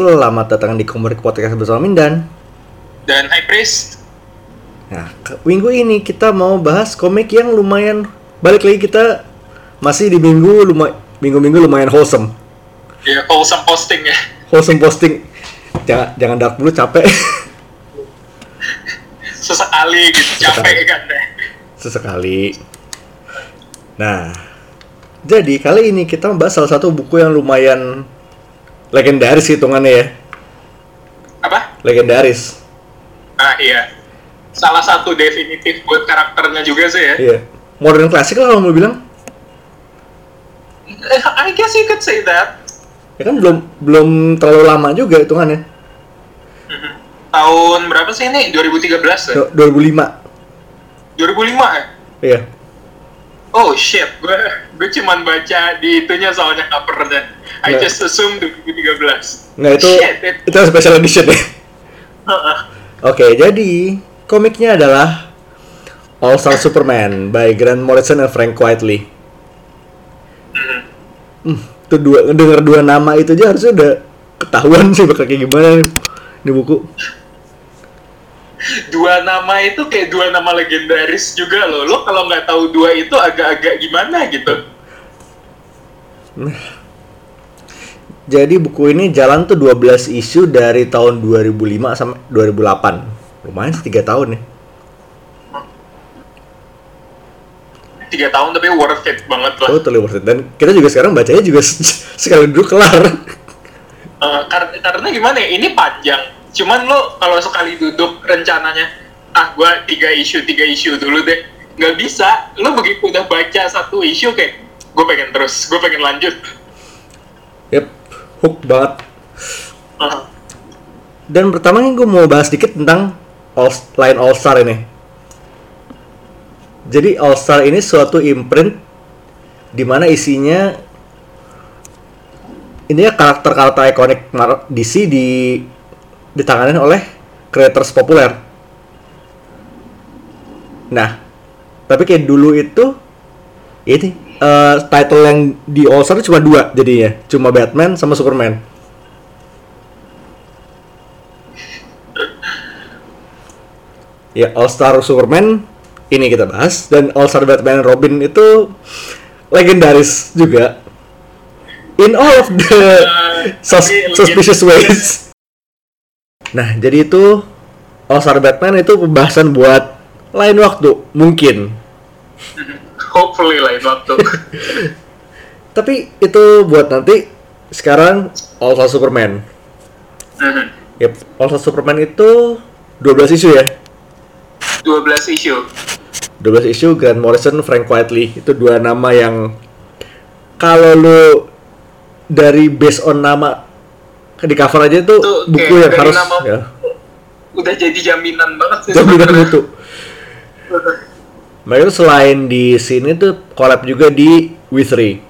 Selamat datang di Komik Podcast bersama Mindan. Dan High Priest. Nah, minggu ini kita mau bahas komik yang lumayan balik lagi kita masih di minggu luma minggu-minggu lumayan wholesome. Ya, wholesome posting ya. Wholesome posting. Jangan jangan dark dulu capek. Sesekali gitu, capek kan deh. Sesekali. Nah, jadi kali ini kita membahas salah satu buku yang lumayan legendaris hitungannya ya. Apa? Legendaris. Nah, iya. Salah satu definitif buat karakternya juga sih ya. Iya. Modern klasik lah kalau mau bilang. Eh, I guess you could say that. Ya kan belum belum terlalu lama juga hitungannya. Mhm. Tahun berapa sih ini? 2013 ya? Do- 2005. 2005 ya? Iya. Oh shit, gue gue cuman baca di itunya soalnya covernya. I just assume 2013. Nggak itu Shit, it- itu special edition ya. Heeh. Oke, jadi komiknya adalah All Star Superman by Grant Morrison dan Frank Quitely. Mhm. Hmm, itu dua denger dua nama itu aja harusnya udah ketahuan sih bakal kayak gimana nih, di buku. Dua nama itu kayak dua nama legendaris juga loh. Lo kalau nggak tahu dua itu agak-agak gimana gitu. Jadi buku ini jalan tuh 12 isu dari tahun 2005 sampai 2008. Lumayan sih 3 tahun ya. Tiga tahun tapi worth it banget lah. Totally worth it. Dan kita juga sekarang bacanya juga sekali duduk kelar. Eh, kar- karena gimana ya, ini panjang. Cuman lo kalau sekali duduk rencananya, ah gua tiga isu tiga isu dulu deh, nggak bisa. Lo begitu udah baca satu isu kayak, gue pengen terus, gue pengen lanjut. Yep, hook banget. Eh, Dan pertama nih gue mau bahas dikit tentang All, line All Star ini. Jadi All Star ini suatu imprint di mana isinya ini ya karakter-karakter ikonik DC di ditangani oleh creators populer. Nah, tapi kayak dulu itu ini eh, title yang di All Star cuma dua jadinya, cuma Batman sama Superman. Ya, All Star Superman ini kita bahas dan All Star Batman Robin itu legendaris juga. In all of the sus- tapi legend- suspicious ways. Nah, jadi itu All Star Batman itu pembahasan buat lain waktu mungkin. hopefully lain waktu. Tapi itu buat nanti sekarang All Star Superman. Mhm. Yep, All Star Superman itu 12 isu ya. 12 isu. 12 isu Grant Morrison, Frank Quitely itu dua nama yang kalau lu dari based on nama di cover aja itu Tuh, buku yang harus nama ya, Udah jadi jaminan banget sih. jaminan mutu. Mereka tuh selain di sini tuh collab juga di W3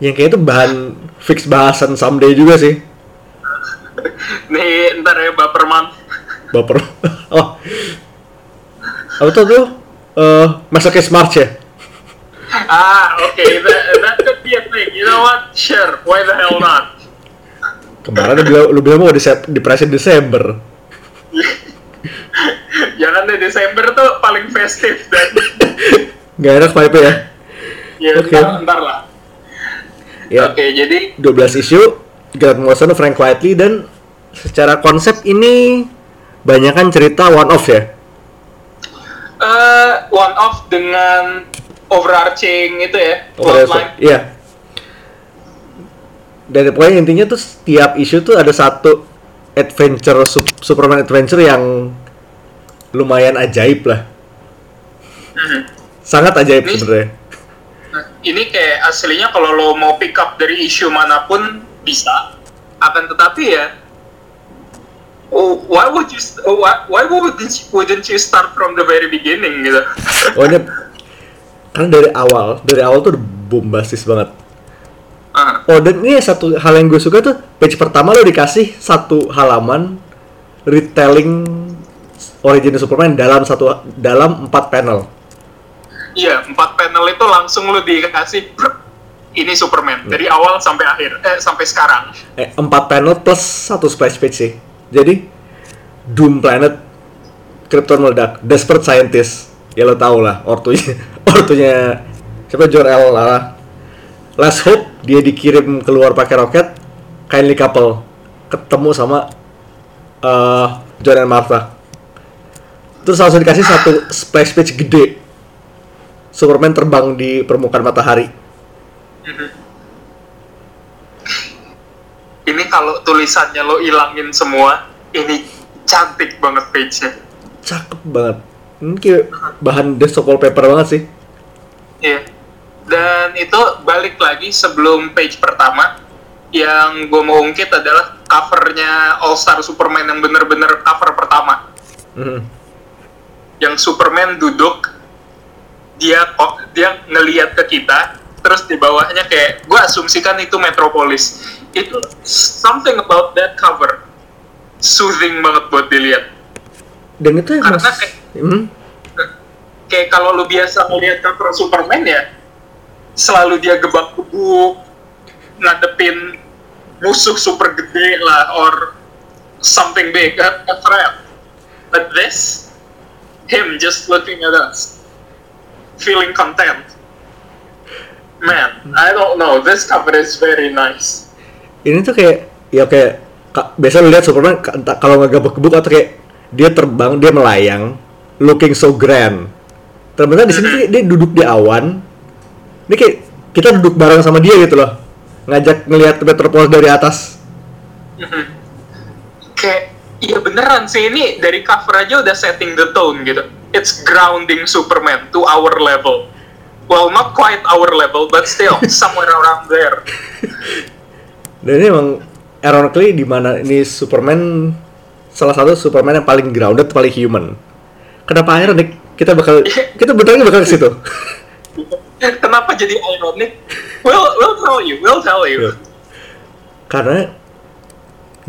yang kayak itu bahan fix bahasan someday juga sih Nih, ntar ya Baperman. baper oh apa tuh tuh eh Masakis March ya Ah, oke, that, that could be a thing. You know what? Sure, why the hell not? Kemarin lu bilang, lu bilang mau di, press Desember Jangan deh Desember tuh paling festif dan nggak enak vibe ya ya Oke. ntar, ntar lah. ya Oke, jadi 12 isu Grant Morrison, Frank Quitely dan secara konsep ini banyak kan cerita one off ya eh one off dengan overarching itu ya, plotline. Iya. Dan pokoknya intinya tuh setiap isu tuh ada satu adventure sup- Superman adventure yang lumayan ajaib lah. Mhm. Sangat ajaib Ini- sebenarnya. Nah, ini kayak aslinya kalau lo mau pick up dari isu mana pun bisa, akan tetapi ya, oh, why would you, oh, why, why wouldn't you, wouldn't you start from the very beginning gitu? Oh ini karena dari awal, dari awal tuh bombastis banget. Ah, Oh dan ini satu hal yang gue suka tuh page pertama lo dikasih satu halaman retelling origin Superman dalam satu dalam empat panel. Iya, empat panel itu langsung lo dikasih ini Superman dari awal sampai akhir eh sampai sekarang. eh, empat panel plus satu splash page sih. Jadi Doom Planet, Krypton meledak, Desperate Scientist, ya lo tau lah ortunya, ortunya siapa Jor-El Lara. Last Hope dia dikirim keluar pakai roket, Kindly Couple ketemu sama eh John and Martha. Terus langsung dikasih satu splash page gede. Superman terbang di permukaan matahari. Ini kalau tulisannya lo ilangin semua, ini cantik banget page-nya. Cakep banget. Ini kayak bahan desktop wallpaper banget sih. Iya. Dan itu balik lagi sebelum page pertama yang gue mau ungkit adalah covernya All Star Superman yang bener-bener cover pertama. Mhm. Yang Superman duduk, dia kok dia ngeliat ke kita, terus di bawahnya kayak gue asumsikan itu Metropolis. Itu something about that cover soothing banget buat dilihat. Dan itu yang Karena mas... kayak- Mhm. kayak kalau lu biasa ngeliat cover Superman ya selalu dia gebak-gebuk ngadepin musuh super gede lah or something big. A, a threat but this him just looking at us feeling content. Man I don't know. This cover is very nice. Ini tuh kayak ya kayak ka- biasa lihat Superman kalau nggak gebuk-gebuk atau kayak dia terbang, dia melayang, looking so grand. Ternyata di sini dia duduk di awan. Ini kayak kita duduk bareng sama dia gitu loh. Ngajak ngelihat Metropolis dari atas. kayak iya beneran sih ini dari cover aja udah setting the tone gitu it's grounding Superman to our level well not quite our level but still somewhere around there Dan ini emang ironically di mana ini Superman salah satu Superman yang paling grounded, paling human. Kenapa ironic? Kita bakal kita bentar lagi bakal ke situ. kenapa jadi ironic we'll we'll tell you we'll tell you Iya. Karena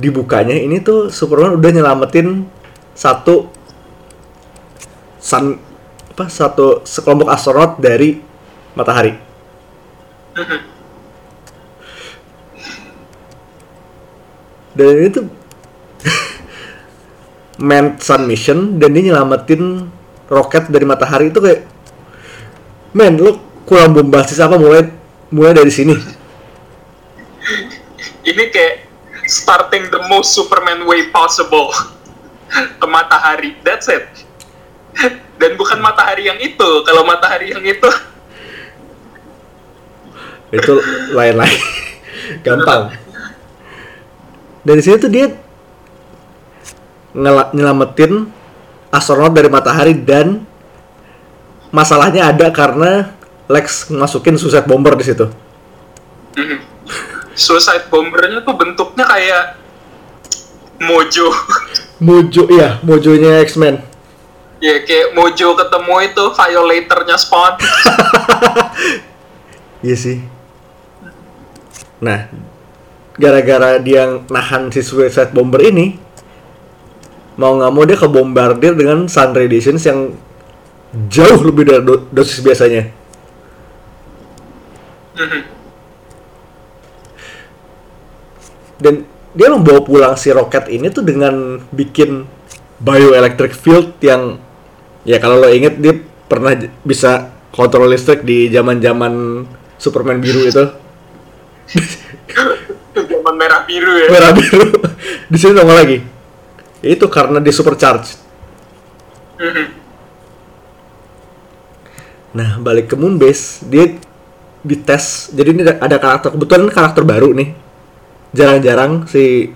dibukanya ini tuh Superman udah nyelamatin satu sun apa satu sekelompok astronot dari matahari. Dan ini tuh man sun mission dan dia nyelamatin roket dari matahari itu kayak men lu kurang bombastis apa mulai mulai dari sini? Ini kayak starting the most Superman way possible. Ke matahari. That's it. Dan bukan matahari yang itu. Kalau matahari yang itu. Itu lain-lain. Gampang. Dari sini tuh dia nyelamatin astronot dari matahari dan masalahnya ada karena Lex masukin suicide bomber di situ. Mhm. suicide bombernya tuh bentuknya kayak Mojo. Mojo iya Mojonya X-Men. Ya kayak Mojo ketemu itu violatornya Spawn. Iya sih. Nah gara-gara dia nahan si suicide bomber ini mau nggak mau dia kebombardir dengan sun radiations yang jauh lebih dari do- dosis biasanya Dan dia membawa pulang si roket ini tuh dengan bikin bioelectric field yang ya kalau lo inget dia pernah j- bisa kontrol listrik di zaman-zaman Superman biru itu. Zaman merah biru ya. Merah biru. Di sini nongol lagi. Itu karena di supercharge Mhm. nah balik ke Moonbase dia dites. Jadi ini ada- karakter kebetulan karakter baru nih. Jarang-jarang si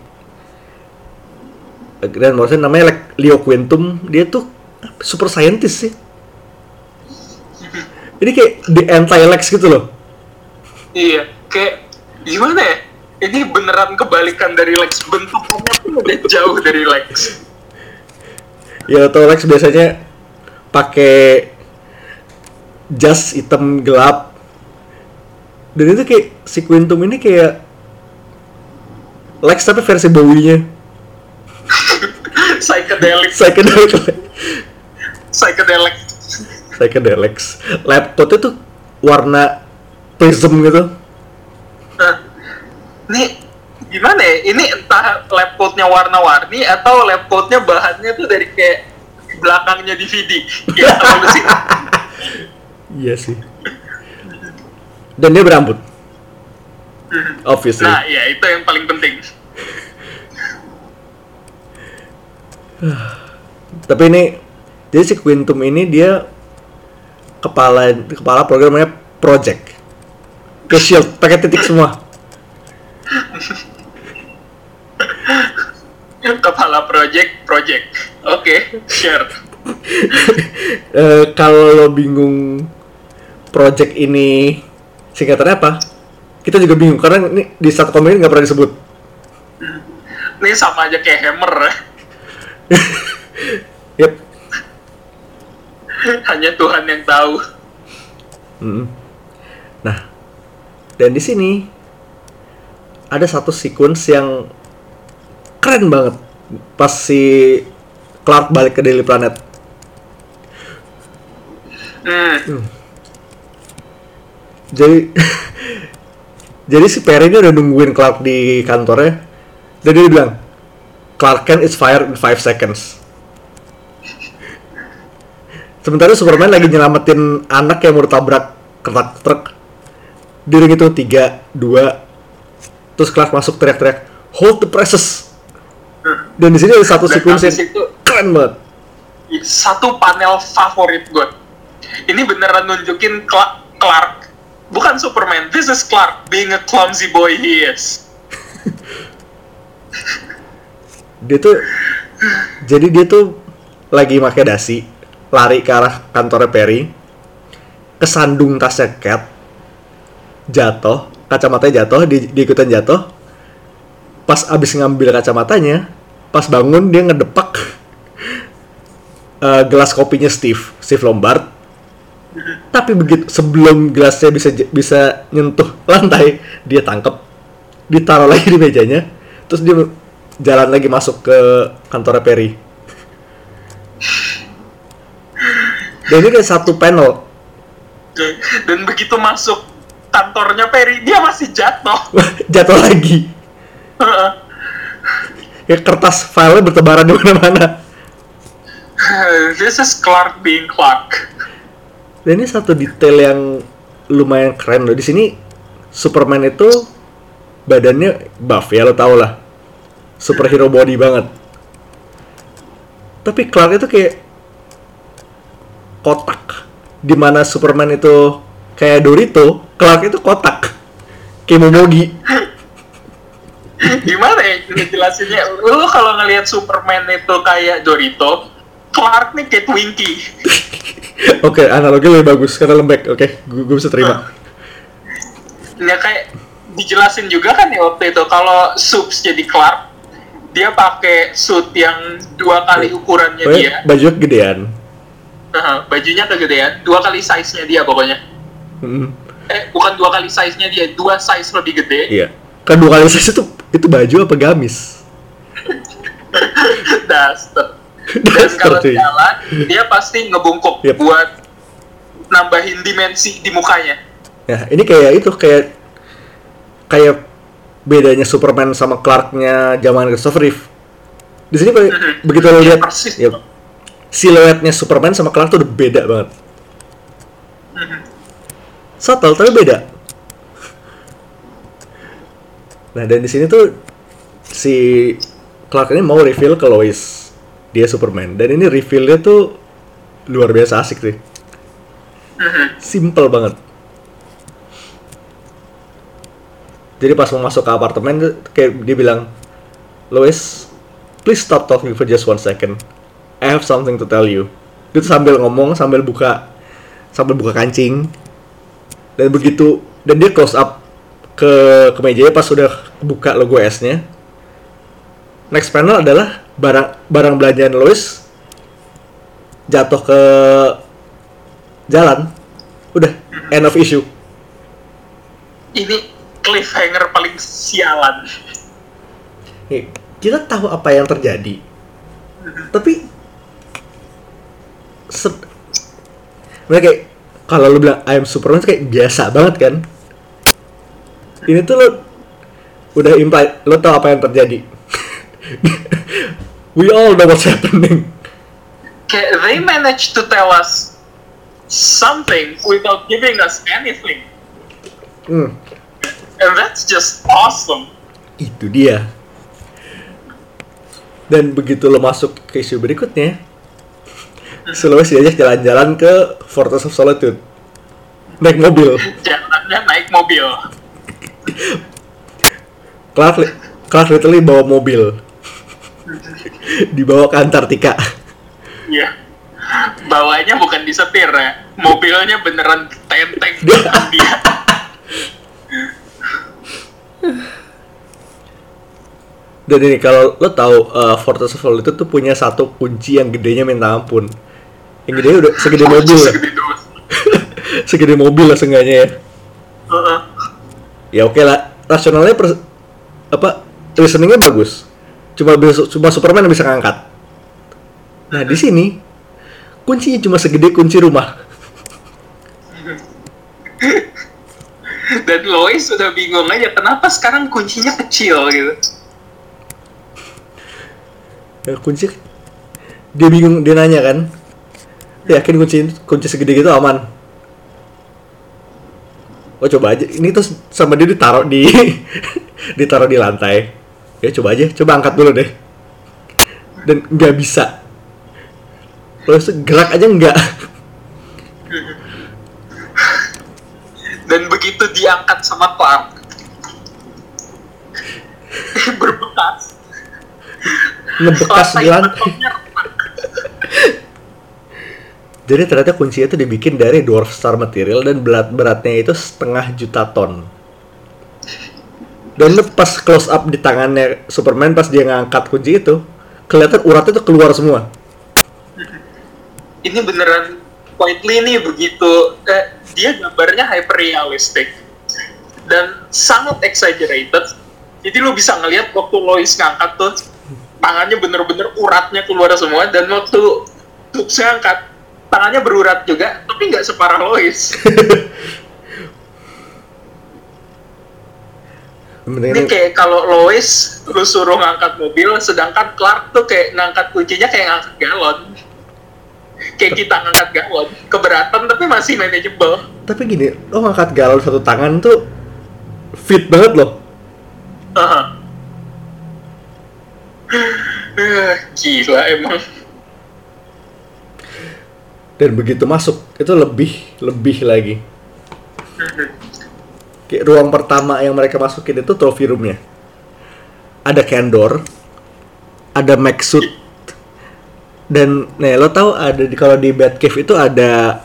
Grant Morrison namanya like Leo Quintum. Dia tuh super scientist sih. Ini kayak the anti Lex gitu loh. Iya kayak gimana ya? Ini beneran kebalikan dari Lex. Bentukannya pun udah jauh dari Lex. Ya tau Lex biasanya pakai jas hitam gelap dan itu kayak si Quintum ini kayak Lex tapi versi Bowie-nya psychedelic psychedelic psychedelic psychedelics laptopnya tuh warna prism gitu Ini gimana ya? Ini entah lab coat-nya warna-warni atau lab coat-nya bahannya tuh dari kayak belakangnya DVD. Sih? Iya sih. Dan dia berambut. Obviously. Nah, ya itu yang paling penting. Tapi ini jadi si Quintum ini dia kepala kepala programnya project ke shield pakai titik semua. Kepala project, project. Oke, share. Eh, kalau lo bingung project ini singkatannya apa? Kita juga bingung karena ini di satu komen nggak pernah disebut. Ini sama aja kayak hammer. Yep. Hanya Tuhan yang tahu. Mm. Nah, dan di sini ada satu sequence yang keren banget pas si Clark balik ke Daily Planet. Hmm. Jadi jadi si Perry ini udah nungguin Clark di kantornya dan dia bilang Clark Kent is fired in 5 seconds. Sementara Superman lagi nyelamatin anak yang mau ditabrak truk truk. Udah gitu 3, 2, terus Clark masuk teriak-teriak, hold the presses. Dan di sini ada satu itu keren banget. satu panel favorit gue. Ini beneran nunjukin Cla- Clark. Bukan Superman, this is Clark being a clumsy boy he is. Dia tuh jadi dia tuh lagi pakai dasi, lari ke arah kantornya Perry, kesandung tasnya Cat, jatuh, kacamatanya jatuh, di, diikutin jatuh. Pas abis ngambil kacamatanya, pas bangun dia ngedepak eh, gelas kopinya Steve, Steve Lombard. Tapi begitu sebelum gelasnya bisa bisa nyentuh lantai, dia tangkep, ditaruh lagi di mejanya, terus dia jalan lagi masuk ke kantornya Perry. Dan ini kayak satu panel Dan begitu masuk kantornya Perry, dia masih jatuh. jatuh lagi. Ya kertas filenya bertebaran di mana-mana. this is Clark being Clark. Dan ini satu detail yang lumayan keren loh. Di sini Superman itu badannya buff ya lo tau lah. Superhero body banget. Tapi Clark itu kayak kotak. Di mana Superman itu kayak Dorito, Clark itu kotak. Kayak Momogi. Gimana ya ngejelasinnya? Lu kalau ngelihat Superman itu kayak Dorito, Clark nih kayak Twinkie. Oke, analogi lebih bagus karena lembek. Oke, gue bisa terima. Ya kayak dijelasin juga kan ya waktu itu kalau Subs jadi Clark, dia pakai suit yang dua kali ukurannya Pokoknya dia, baju gedean. Nah, bajunya kegedean, dua kali size-nya dia pokoknya. Mm, Eh, bukan dua kali size-nya dia, dua size lebih gede. iya. Kedua kali saya itu itu baju apa gamis? Duster. Dan kalau jalan, dia pasti ngebungkuk Yep. buat nambahin dimensi di mukanya. Ya, ini kayak itu kayak kayak bedanya Superman sama Clarknya zaman Christopher Reeve. Di sini kayak Mhm. begitu lo Iya, lihat ya, siluetnya Superman sama Clark tuh udah beda banget. Mhm. Subtle tapi beda. Nah, dan di sini tuh si Clark ini mau reveal ke Lois dia Superman dan ini revealnya tuh luar biasa asik sih. Mhm. Simple banget. Jadi pas mau masuk ke apartemen kayak dia bilang, Lois, please stop talking for just one second. I have something to tell you. Dia tuh sambil ngomong sambil buka sambil buka kancing. Dan begitu dan dia close up ke ke mejanya pas sudah buka logo S-nya. Next panel adalah barang barang belanjaan Lois jatuh ke jalan. Udah, end of issue. Ini cliffhanger paling sialan. Nih, kita tahu apa yang terjadi. Tapi se- Mereka kayak kalau lu bilang I am Superman kayak biasa banget kan. Ini tuh lo udah imply lo tau apa yang terjadi we all know what's happening. Kayak they managed to tell us something without giving us anything. hmm, And that's just awesome. itu dia. Dan begitu lo masuk ke isu berikutnya Sulawesi diajak jalan-jalan ke Fortress of Solitude. Naik mobil. Jalannya naik mobil. Clark, Clark literally bawa mobil dibawa ke Antartika Iya. Bawanya bukan disetir ya. Mobilnya beneran tenteng dia. dan ini kalau lo tahu uh, Fortress of Solitude tuh punya satu kunci yang gedenya minta ampun yang gedenya udah segede mobil lah Segede mobil lah seenggaknya ya Heeh. ya oke lah rasionalnya pers- apa reasoningnya bagus cuma bisa- cuma Superman yang bisa ngangkat. Nah di sini kuncinya cuma segede kunci rumah. Dan Lois sudah bingung aja kenapa sekarang kuncinya kecil gitu. Ya, kunci dia bingung dia nanya kan yakin kunci kunci segede gitu aman? Oh coba aja. Ini terus sama dia ditaruh di ditaruh di lantai ya coba aja. Coba angkat dulu deh. Dan nggak bisa. Terus gerak aja nggak. Dan begitu diangkat sama Clark berbekas. ngebekas di Lantai jadi ternyata kuncinya itu dibikin dari dwarf star material dan berat beratnya itu setengah juta ton dan lu pas close up di tangannya Superman pas dia ngangkat kunci itu kelihatan uratnya tuh keluar semua Ini beneran Whiteley nih begitu eh, dia gambarnya hyper realistic dan sangat exaggerated. Jadi lu bisa ngelihat waktu Lois ngangkat tuh tangannya bener-bener uratnya keluar semua dan waktu Tuxnya angkat tangannya berurat juga tapi nggak separah Lois. Ini kayak kalau Lois lu suruh ngangkat mobil, sedangkan Clark tuh kayak ngangkat kuncinya kayak ngangkat galon. Kayak kita ngangkat galon, keberatan tapi masih manageable. tapi gini lo ngangkat galon satu tangan tuh fit banget loh Heeh. Eh, Gila emang. dan begitu masuk itu lebih lebih lagi kayak ruang pertama yang mereka masukin itu trophy roomnya. Ada Kendor ada Max suit dan nih lo tahu ada di kalau di Batcave itu ada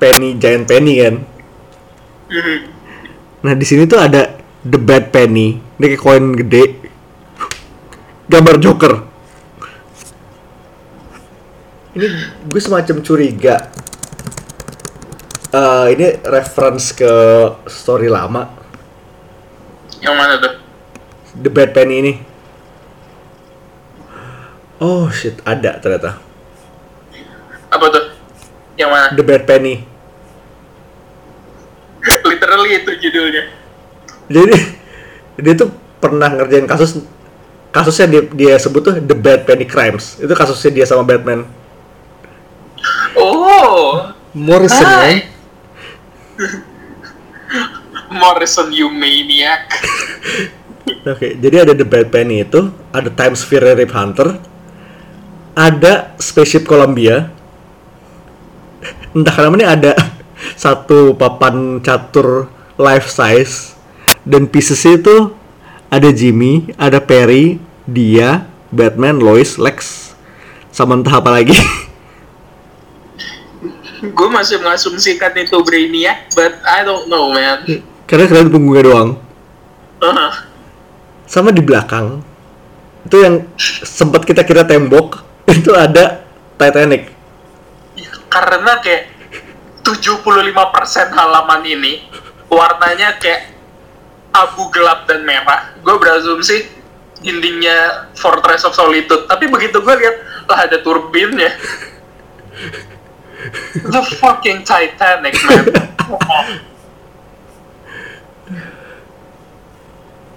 Penny Giant Penny kan? Mhm. nah di sini tuh ada The Bad Penny. Ini kayak koin gede. Gambar Joker. Ini gue semacam curiga Eh, ini reference ke story lama Yang mana tuh? The Bad Penny ini oh shit ada ternyata Apa tuh? Yang mana? The Bad Penny Literally itu judulnya. jadi dia tuh pernah ngerjain kasus kasusnya dia, dia sebut tuh The Bad Penny Crimes itu kasusnya dia sama Batman Oh, Morrison? Hai. Morrison you maniac. Oke, jadi ada The Penny itu, ada Times Sphere Rip Hunter, ada Spaceship Columbia, entah kenapa ini ada satu papan catur life size, dan pieces itu ada Jimmy, ada Perry, dia, Batman, Lois, Lex, sama entah apa lagi. Gue masih mengasumsikan itu Brainiac, but I don't know man. Karena kalian punggungnya doang. Uh, Sama di belakang, itu yang sempat kita kira tembok, itu ada Titanic. karena kayak 75% halaman ini warnanya kayak abu gelap dan merah. Gue berasumsi dindingnya Fortress of Solitude. Tapi begitu gue lihat, lah ada turbinnya. The fucking Titanic, man.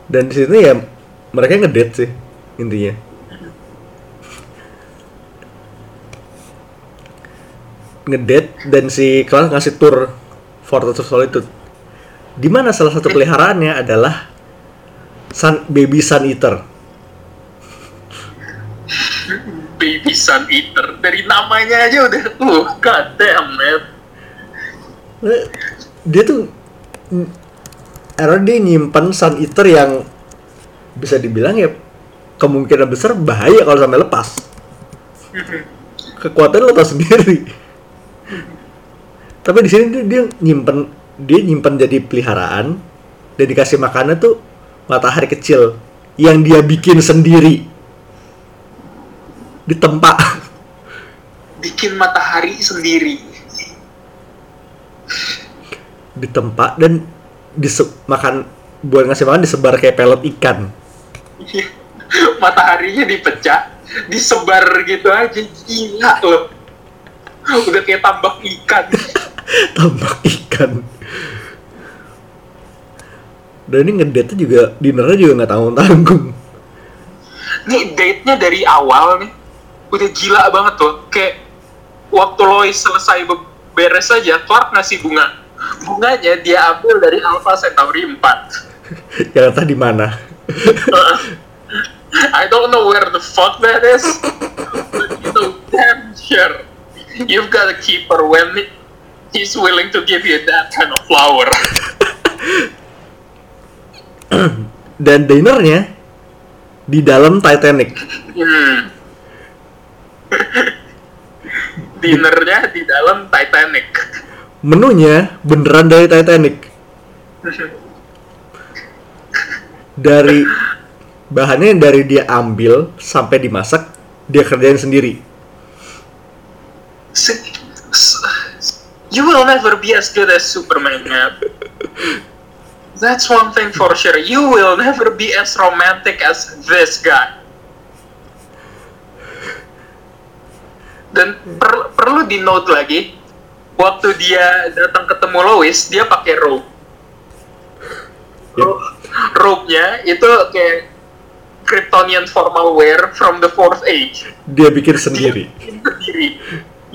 dan di situ ya mereka ngedate sih intinya. Ngedate dan si Clark ngasih tour Fortress of Solitude. Di mana salah satu peliharaannya adalah sun, baby sun eater. Baby sun eater dari namanya aja udah uh god damn man. Eh, dia tuh mm, karena dia nyimpan sun eater yang bisa dibilang ya kemungkinan besar bahaya kalau sampai lepas. Kekuatan lo tau sendiri. Tapi di sini dia, dia nyimpen dia nyimpen jadi peliharaan dan dikasih makannya tuh matahari kecil yang dia bikin sendiri. Di tempat bikin matahari sendiri. Di tempat dan dise makan buat ngasih makan disebar kayak pelet ikan. Mataharinya dipecah disebar gitu aja. Gila loh. Udah kayak tambak ikan. Tambak ikan. Dan ini ngedate juga dinernya juga nggak tanggung tanggung nih date nya dari awal nih. Udah gila banget tuh. Kayak waktu Lois selesai be- beres aja Clark ngasih bunga. Bunganya dia ambil dari Alpha Centauri 4 yang entah di mana? I don't know where the fuck that is. But you know damn sure. You've got a keeper when he's willing to give you that kind of flower. Dan dinernya di dalam Titanic. Hmm. dinernya di dalam Titanic menunya beneran dari Titanic dari bahannya yang dari dia ambil sampai dimasak dia kerjain sendiri you will never be as good as Superman, man. That's one thing for sure. You will never be as romantic as this guy. Dan per- perlu di note lagi, waktu dia datang ketemu Lois, dia pakai robe. Yep. Ro- Robe-nya itu kayak Kryptonian formal wear from the fourth age. Dia bikin sendiri. Dia bikin sendiri.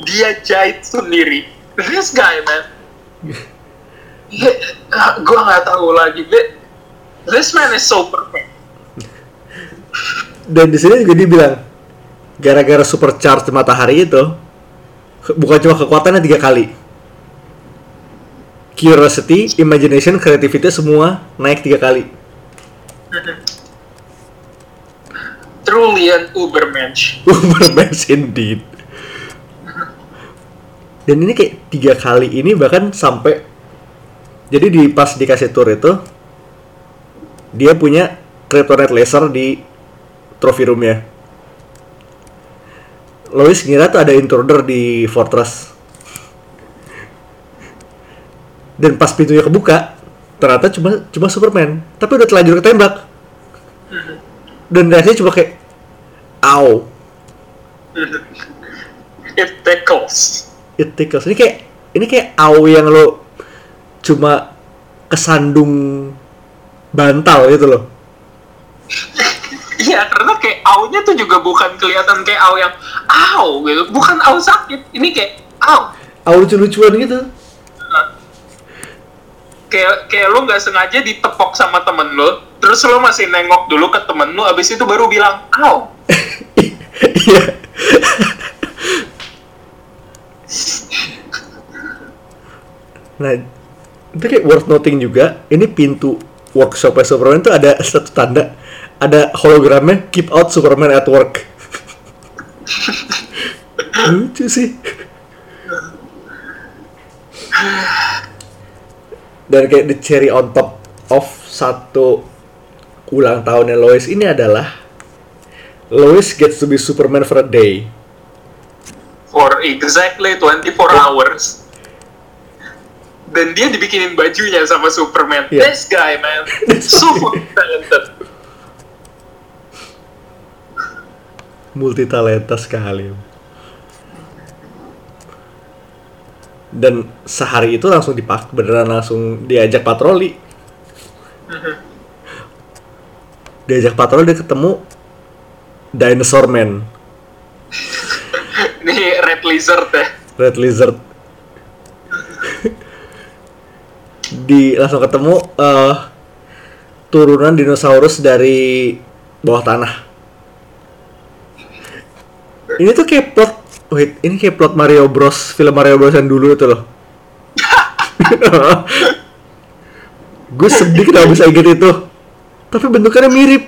Dia jahit sendiri. This guy man. Gue nggak tahu lagi. Thi- this man is so perfect. Dan di sini juga dia bilang gara-gara supercharge matahari itu bukan cuma kekuatannya tiga kali. Curiosity, imagination, creativity semua naik tiga kali. Truly an ubermensch Ubermensch indeed. Dan ini kayak tiga kali ini bahkan sampai jadi di pas dikasih tour itu dia punya kryptonite laser di trophy roomnya Lois ngira tuh ada intruder di fortress. Dan pas pintunya kebuka ternyata cuma cuma Superman. Tapi udah telanjur ketembak dan reaksinya cuma kayak Ow it tickles. It tickles. Ini kayak ini kayak aw yang lo cuma kesandung bantal gitu loh Iya, karena kayak aunya tuh juga bukan kelihatan kayak au yang au gitu, bukan au sakit. Ini kayak au. aw lucu-lucuan gitu Kayak kayak lu nggak sengaja ditepok sama temen lu, terus lu masih nengok dulu ke temen lu, abis itu baru bilang au. iya nah itu kayak worth noting juga ini pintu workshopnya Superman tuh ada satu tanda ada hologramnya keep out Superman at work lucu sih dan kayak the cherry on top of satu ulang tahunnya Lois ini adalah Lois gets to be Superman for a day For exactly 24 hours. Dan dia dibikinin bajunya sama Superman. Iya. This guy, man. so talented. Multi talenta sekali dan sehari itu langsung dipak beneran langsung diajak patroli diajak patroli dia ketemu Dinosaur Man, Ini Red Lizard ya. Red Lizard. Di langsung ketemu eh, turunan dinosaurus dari bawah tanah. Ini tuh kayak plot, wait, ini kayak plot Mario Bros, film Mario Bros yang dulu itu loh. Gue sedih kenapa bisa inget itu. Tapi bentukannya mirip.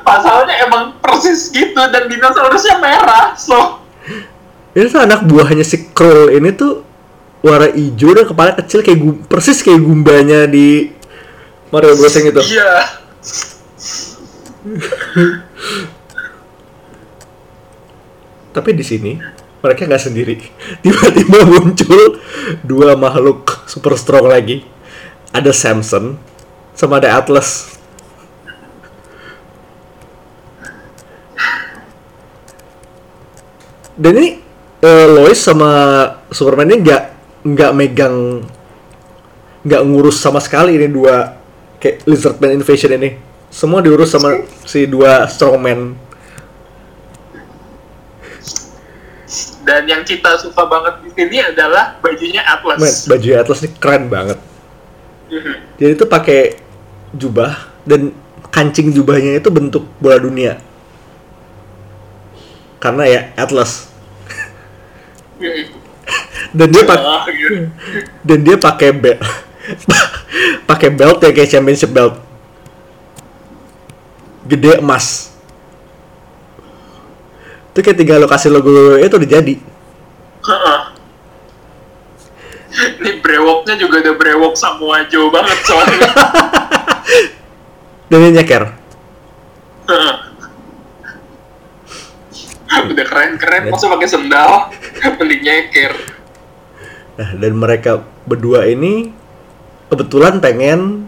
Pasalnya emang persis gitu dan dinosaurusnya merah. So, Ini tuh anak buahnya si Krull ini tuh warna hijau dan kepala kecil kayak gum- persis kayak gumbanya di Mario Bros yang itu. iya. Tapi di sini mereka nggak sendiri. Tiba-tiba muncul dua makhluk super strong lagi. Ada Samson sama ada Atlas. Dan ini eh, Lois sama Superman ini nggak nggak megang nggak ngurus sama sekali ini dua kayak Lizardman Invasion ini. Semua diurus sama si dua strongman. Dan yang kita suka banget di sini adalah bajunya Atlas. Men, baju Atlas ini keren banget. Jadi itu pakai jubah dan kancing jubahnya itu bentuk bola dunia. Karena ya Atlas. Mhm. Dan dia pakai gitu. dan dia pakai belt. pakai belt ya kayak championship belt. Gede emas. Itu kayak tinggal lokasi logo itu udah jadi. Ini brewoknya juga udah brewok Samoa Joe banget soalnya. Dan dia nyeker. Udah keren-keren, masa pakai sendal, mending nyeker. Nah, dan mereka berdua ini kebetulan pengen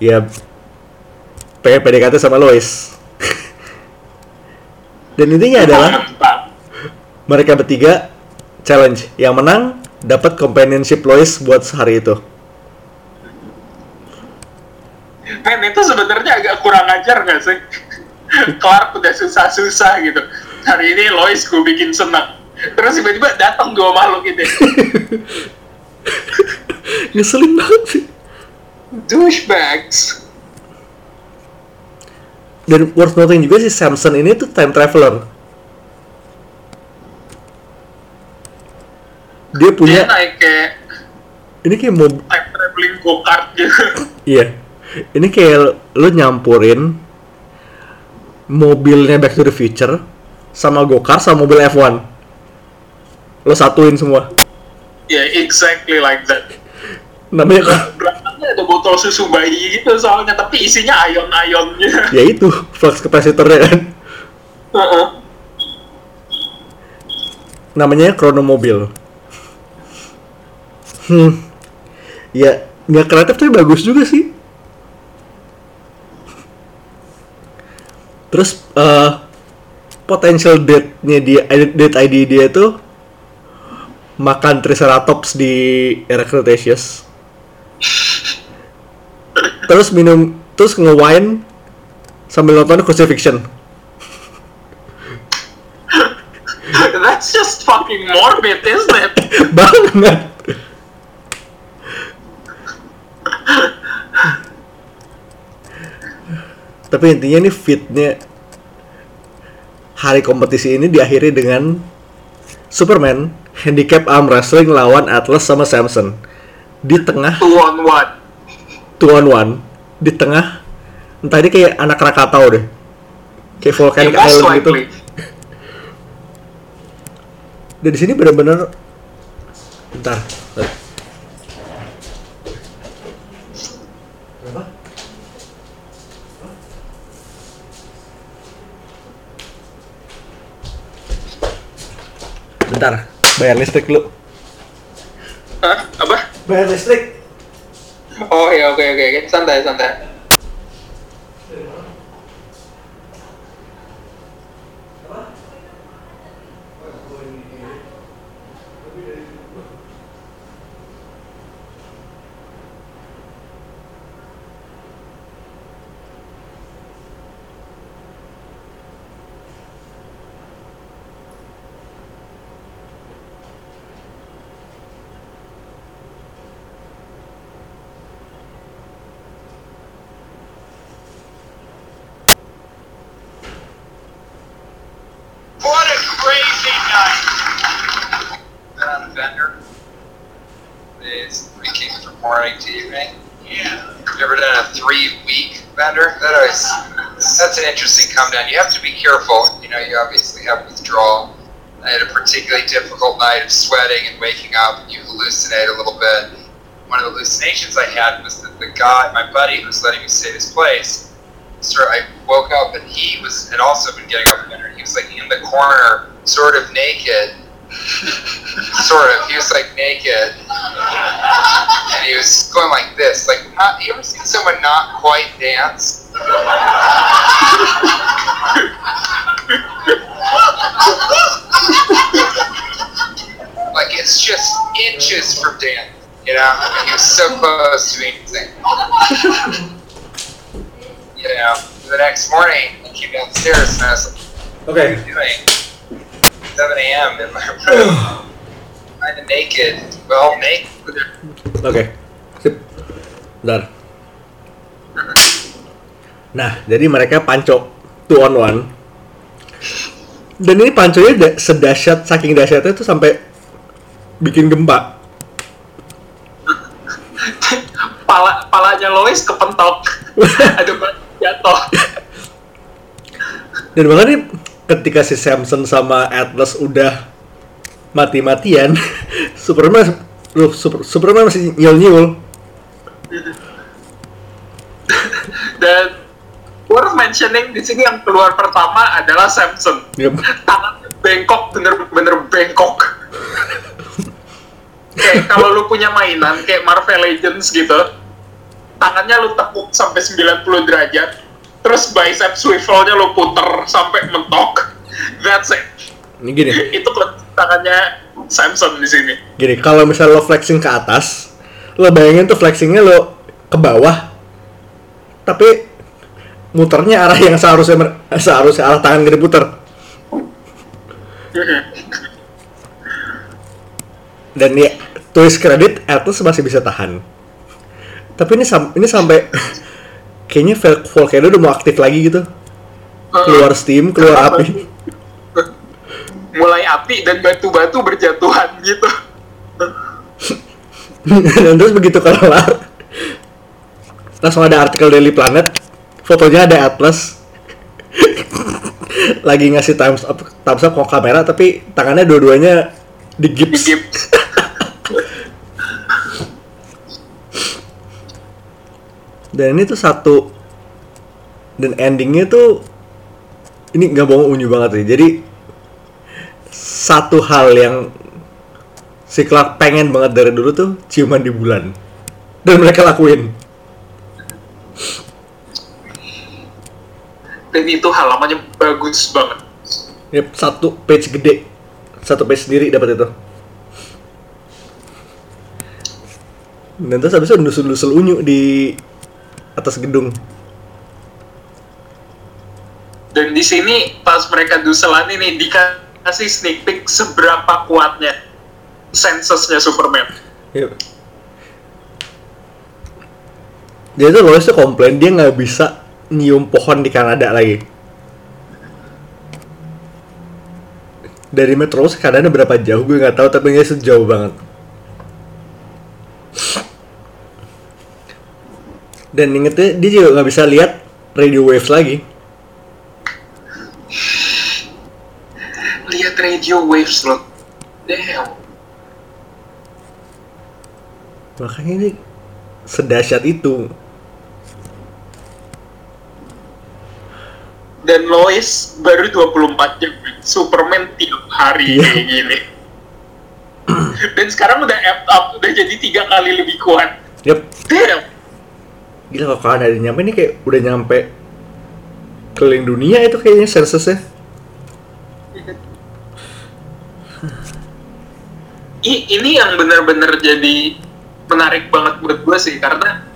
ya pengen PDKT sama Lois. Dan intinya adalah mereka bertiga challenge. Yang menang dapat companionship Lois buat sehari itu. Men itu sebenarnya agak kurang ajar nggak sih? Clark udah susah-susah gitu. Hari ini Lois gue bikin senang. Terus tiba-tiba datang dua makhluk gitu. Ngeselin banget sih. Douchebags. Dan worth noting juga si Samson ini tuh time traveler. Dia Dia punya naik kayak ini kayak mob time traveling go-kart gitu. Iya. Ini kayak lu nyampurin mobilnya Back to the Future sama go-kart sama mobil F1. Lo satuin semua. Ya, exactly like that. Namanya kan ada botol susu bayi gitu soalnya, tapi isinya ion-ionnya. ya itu flux capacitornya kan. Namanya Chronomobil. Hmm. Ya, nggak kreatif tapi bagus juga sih. Terus eh potential date-nya dia, date ID dia itu makan Triceratops di era Cretaceous. Terus minum, terus nge-wine sambil nonton crucifixion. That's just fucking morbid, isn't it? banget tapi intinya nih fitnya hari kompetisi ini diakhiri dengan Superman handicap arm wrestling lawan Atlas sama Samson di tengah Two on one. two on one di tengah entah ini kayak anak Krakatau deh kayak Yeah, volcanic most island gitu dan di sini benar-benar bentar bentar bayar listrik lu Hah? Apa? Bayar listrik Oh ya oke oke oke santai santai. Morning to evening. Yeah. You ever done a three-week vendor? That always that's an interesting come down. You have to be careful. You know, you obviously have withdrawal. I had a particularly difficult night of sweating and waking up, and you hallucinate a little bit. One of the hallucinations I had was that the guy, my buddy, who was letting me stay at this place, of, I woke up and he was had also been getting up for dinner. He was like in the corner, sort of naked, sort of. He was like naked, and he was going like this. Like, not, you ever seen someone not quite dance? like it's just inches from dance. You know, he was so close to being insane. you know, the next morning I came downstairs and I was like, "What are Oke. you doing?" 7 a.m. in my room, kind of naked. Well, naked. Oke. Sip. Bentar. Nah, jadi mereka panco two on one. Dan ini panconya da- sedahsyat saking dahsyatnya tuh sampai bikin gempa. Pala palanya Lois kepentok. Batu jatuh. Dan bahkan nih ketika si Samson sama Atlas udah mati-matian, Superman loh, Super- Superman masih nyul-nyul. Dan worth mentioning di sini yang keluar pertama adalah Samson. Yep. Tangan bengkok bener-bener bengkok. kayak kalau lu punya mainan kayak Marvel Legends gitu, tangannya lu tekuk sampai 90 derajat, terus bicep swivelnya lu puter sampai mentok. That's it. Ini gini. Itu tangannya Samson di sini. Gini, kalau misalnya lo flexing ke atas, lo bayangin tuh flexingnya lo ke bawah, tapi muternya arah yang seharusnya seharusnya arah tangan gede puter. Dan ya, tulis kredit Atlas masih bisa tahan. Tapi ini sam ini sampai kayaknya Vol- Volcano udah mau aktif lagi gitu. Keluar steam, keluar api. Mulai api dan batu-batu berjatuhan gitu. Dan terus begitu kelar langsung ada artikel Daily Planet fotonya ada Atlas lagi ngasih thumbs up thumbs up ke kamera tapi tangannya dua-duanya di gips. dan ini tuh satu dan endingnya tuh ini nggak bohong unyu banget sih. Jadi satu hal yang si Clark pengen banget dari dulu tuh ciuman di bulan. Dan mereka lakuin. Dan itu halamannya bagus banget. Yep, satu page gede. Satu page sendiri dapat itu. Dan terus habis itu nusul-nusul unyu di atas gedung Dan di sini pas mereka duselan ini dikasih sneak peek seberapa kuatnya sensusnya Superman. Yep. Dia tuh Lois tuh komplain dia nggak bisa nyium pohon di Kanada lagi. Dari Metro Kanada berapa jauh gue nggak tahu tapi nggak sejauh banget. Dan ingetnya dia juga nggak bisa lihat radio waves lagi. Lihat radio waves loh. Damn. Makanya ini sedahsyat itu. Dan Lois baru 24 jam. Superman tiap hari Iya. kayak gini. Dan sekarang udah amped up, udah jadi tiga kali lebih kuat. Yep. Damn. Gila kalau Kanada nyampe ini kayak udah nyampe keliling dunia itu kayaknya sensusnya. I- ini yang benar-benar jadi menarik banget buat gue sih karena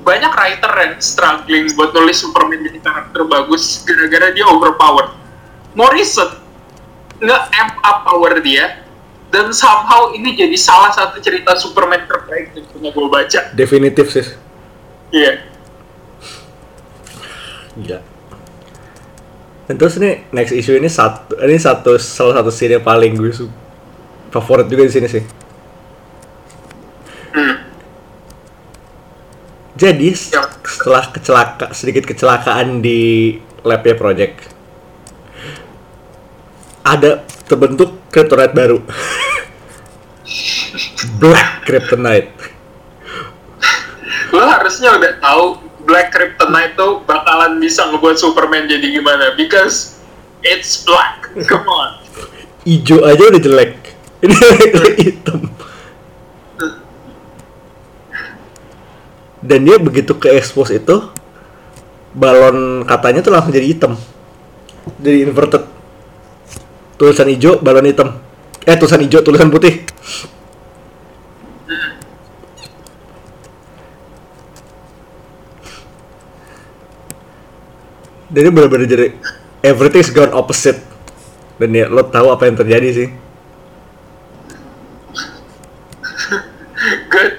banyak writer yang struggling buat nulis Superman jadi karakter bagus gara-gara dia overpowered. Morrison nge amp up power dia dan somehow ini jadi salah satu cerita Superman terbaik yang pernah gue baca. Definitif sih. Iya. Dan terus ini next issue ini satu ini satu salah satu scene yang paling gue favorit juga di sini sih. Hmm. Jadi Ya. setelah kecelaka sedikit kecelakaan di labnya project ada terbentuk kryptonite baru. Black Kryptonite. Lo harusnya udah tahu Black Kryptonite tuh bakalan bisa ngebuat Superman jadi gimana because it's black. Come on. Ijo aja udah jelek. Ini hitam. Dan dia begitu ke expose itu balon katanya tuh langsung jadi hitam. Jadi inverted. Tulisan hijau, balon hitam. Eh, tulisan hijau, tulisan putih. Ini bener-bener jadi everything's gone opposite. Dan ya lo tahu apa yang terjadi sih. Good.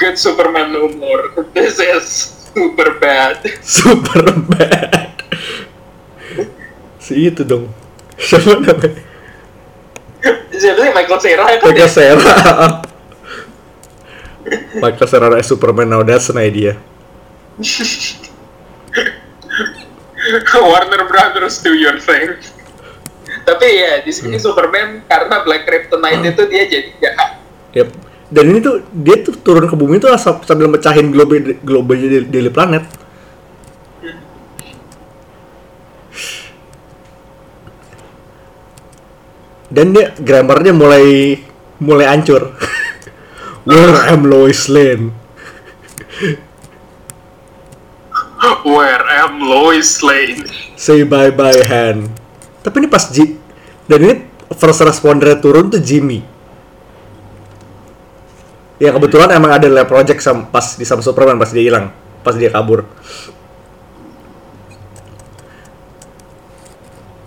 Good Superman humor. This is super bad. Super bad. si itu dong. Siapa namanya? Siapa sih Michael Cera ya kan? Michael Cera. Michael Cera Superman now that's an idea. Warner Brothers do your thing. Tapi ya di sini Superman karena Black Kryptonite itu dia jadi jahat. Yep. Dan ini tuh dia tuh turun ke bumi tuh asal sambil mecahin globe globe di daily planet. Dan dia grammarnya mulai mulai hancur. Where am Lois Lane? Where am Lois Lane? Say bye bye Han. Tapi ini pas Ji dan ini first responder turun tuh Jimmy. Ya kebetulan emang ada lab project sam pas di sama Superman pas dia hilang, pas dia kabur.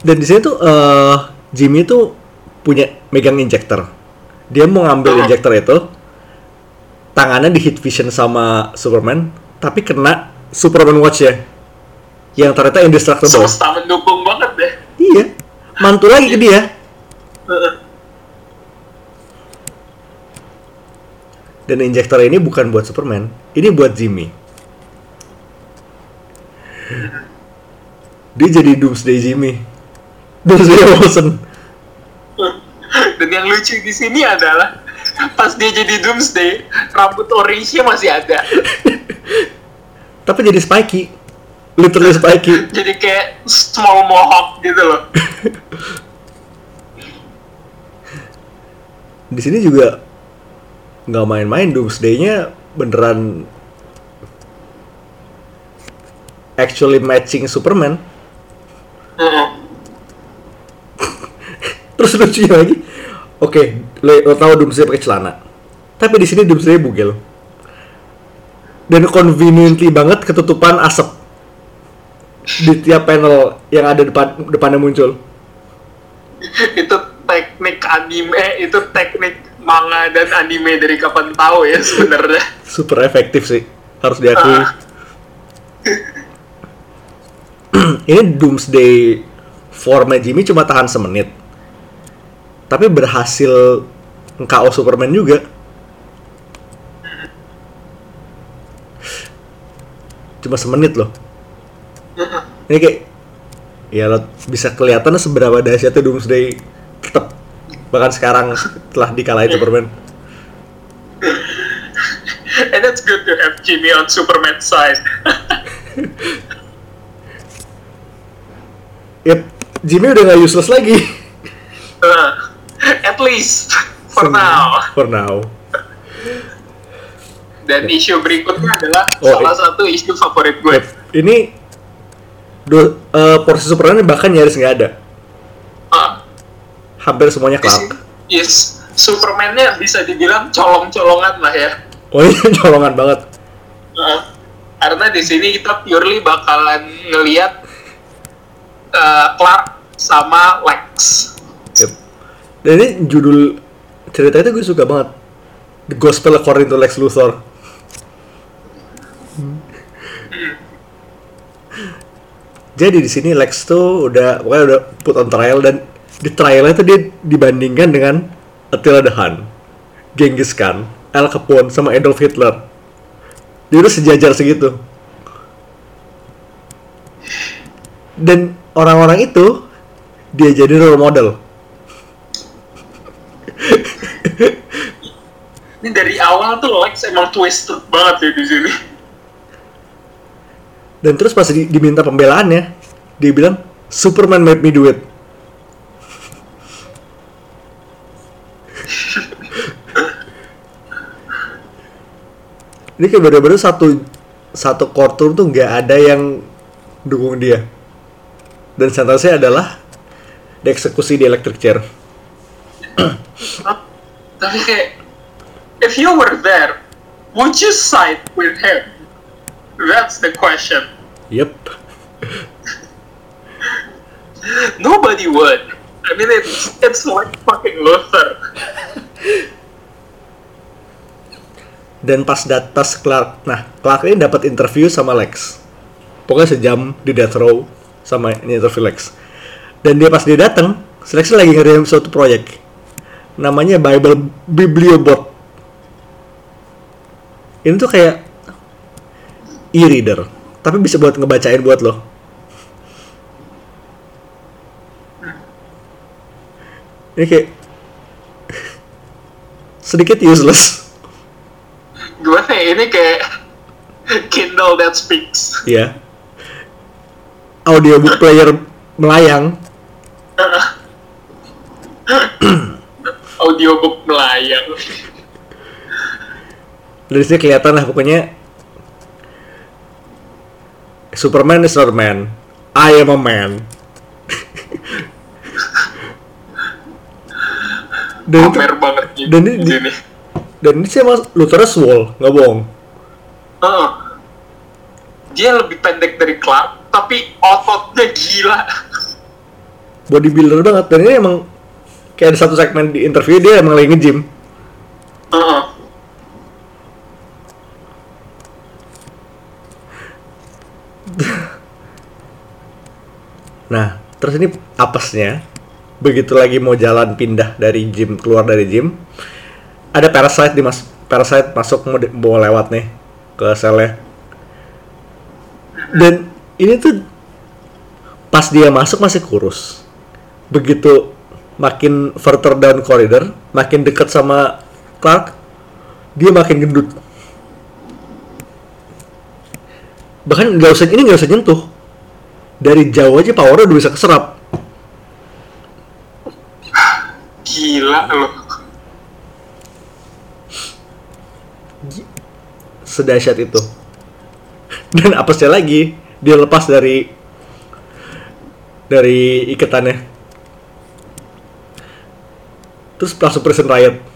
Dan di sini tuh eh, Jimmy tuh punya megang injector. Dia mau ngambil Oh. injector itu, tangannya di hit vision sama Superman, tapi kena Superman Watch ya, yang ternyata indestructible. Semesta mendukung banget deh. Iya, mantul lagi ke dia. Dan injektor ini bukan buat Superman, ini buat Jimmy. Dia jadi Doomsday Jimmy. Doomsday Wilson. Dan yang lucu di sini adalah pas dia jadi Doomsday, rambut orange-nya masih ada. Tapi jadi spiky. Literally spiky. Jadi kayak small mohawk gitu loh. Di sini juga nggak main-main Doomsday-nya beneran actually matching Superman. Terus lucunya lagi, oke, lo, lo tahu Doomsday pakai celana, tapi di sini Doomsday bugil. Dan conveniently banget ketutupan asap di tiap panel yang ada depan depannya muncul. itu teknik anime, itu teknik manga dan anime dari kapan tahu ya sebenarnya. Super efektif sih, harus diakui. Ah. Ini Doomsday formnya Jimmy cuma tahan semenit, tapi berhasil KO Superman juga. Cuma semenit loh. Ini kayak ya lo bisa kelihatan seberapa dahsyatnya Doomsday tetap bahkan sekarang setelah dikalahin Superman. And that's good to have Jimmy on Superman's side. Yep, Jimmy udah nggak useless lagi. Uh, at least for now. For now. Dan isu berikutnya adalah Oh, salah satu isu favorit gue. Ini do, eh, porsi Superman bahkan nyaris nggak ada. Ah, Hampir semuanya Clark. yes, Superman-nya bisa dibilang colong-colongan lah ya. Oh ini colongan banget. Uh, karena di sini kita purely bakalan ngelihat uh, Clark sama Lex. Yep. Dan ini judul cerita itu gue suka banget. The Gospel According to Lex Luthor. Jadi di sini Lex tuh udah pokoknya udah put on trial dan di trialnya tuh dia dibandingkan dengan Attila the Hun, Genghis Khan, Al Capone sama Adolf Hitler. Dia udah sejajar segitu. Dan orang-orang itu dia jadi role model. Ini dari awal tuh Lex emang twisted banget ya di sini. Dan terus pas di- diminta pembelaannya, dia bilang Superman made me do it. Ini kayak bener-bener satu satu courtroom tuh nggak ada yang dukung dia. Dan sentence adalah dieksekusi di electric chair. Tapi kayak, if you were there, would you side with him? That's the question. Yep. Nobody would. I mean, it's it's like fucking Luther. Dan pas datas Clark, nah Clark ini dapat interview sama Lex. Pokoknya sejam di death row sama ini interview Lex. Dan dia pas dia datang, si Lex lagi ngerjain suatu proyek. Namanya Bible Bibliobot. Ini tuh kayak e-reader, tapi bisa buat ngebacain buat lo. Ini kayak sedikit useless. Gimana ya, ini kayak Kindle that speaks. ya audiobook player melayang Audiobook melayang. dari sini kelihatan lah pokoknya Superman is not a man I am a man dan itu, banget nih dan di ini- sini. dan ini sih mas Luthernya swole nggak bohong Heeh. Dia lebih pendek dari Clark, tapi ototnya gila. bodybuilder banget dan ini emang kayak ada satu segmen di interview dia emang lagi nge-gym Heeh. Nah, terus ini apesnya begitu lagi mau jalan pindah dari gym keluar dari gym ada parasite di mas. Parasite masuk mau, mau lewat nih ke selnya. Dan ini tuh pas dia masuk masih kurus. Begitu makin further down corridor makin dekat sama Clark dia makin gendut. Bahkan nggak usah ini nggak usah nyentuh dari jauh aja powernya udah bisa keserap Gila loh. sedahsyat itu dan apesnya lagi dia lepas dari dari ikatannya terus langsung prison riot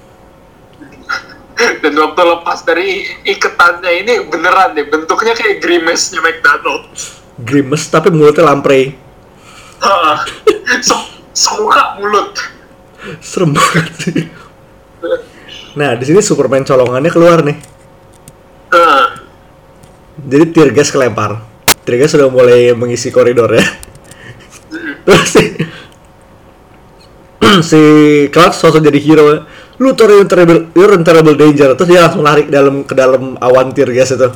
Dan waktu lepas dari iketannya ini beneran deh, bentuknya kayak grimace-nya McDonald. Grimace tapi mulutnya lamprey. Se- Semuka mulut. serem banget sih nah di sini Superman colongannya keluar nih Heeh. jadi tear gas kelempar tear gas sudah mulai mengisi koridor ya terus si si Clark sosok jadi hero lu tuh you're in terrible, you're in terrible danger terus dia langsung lari dalam ke dalam awan tear gas itu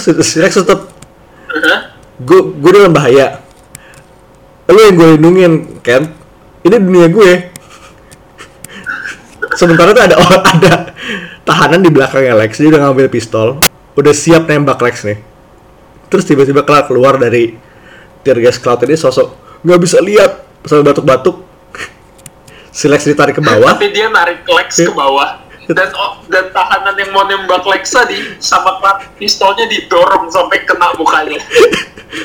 terus si- Lex tetep. Gue gue dalam bahaya. Lu yang gue lindungin Ken ini dunia gue. Sementara tuh ada orang ada tahanan di belakangnya Lex dia udah ngambil pistol. Udah siap nembak Lex nih. Terus tiba-tiba Clark keluar dari tear gas cloud ini sosok nggak bisa lihat. Sambil batuk-batuk. Si Lex ditarik ke bawah. Tapi dia narik Lex ke bawah. Dan oh, dan tahanan yang mau nembak Lex tadi sama Clark pistolnya didorong sampai kena mukanya.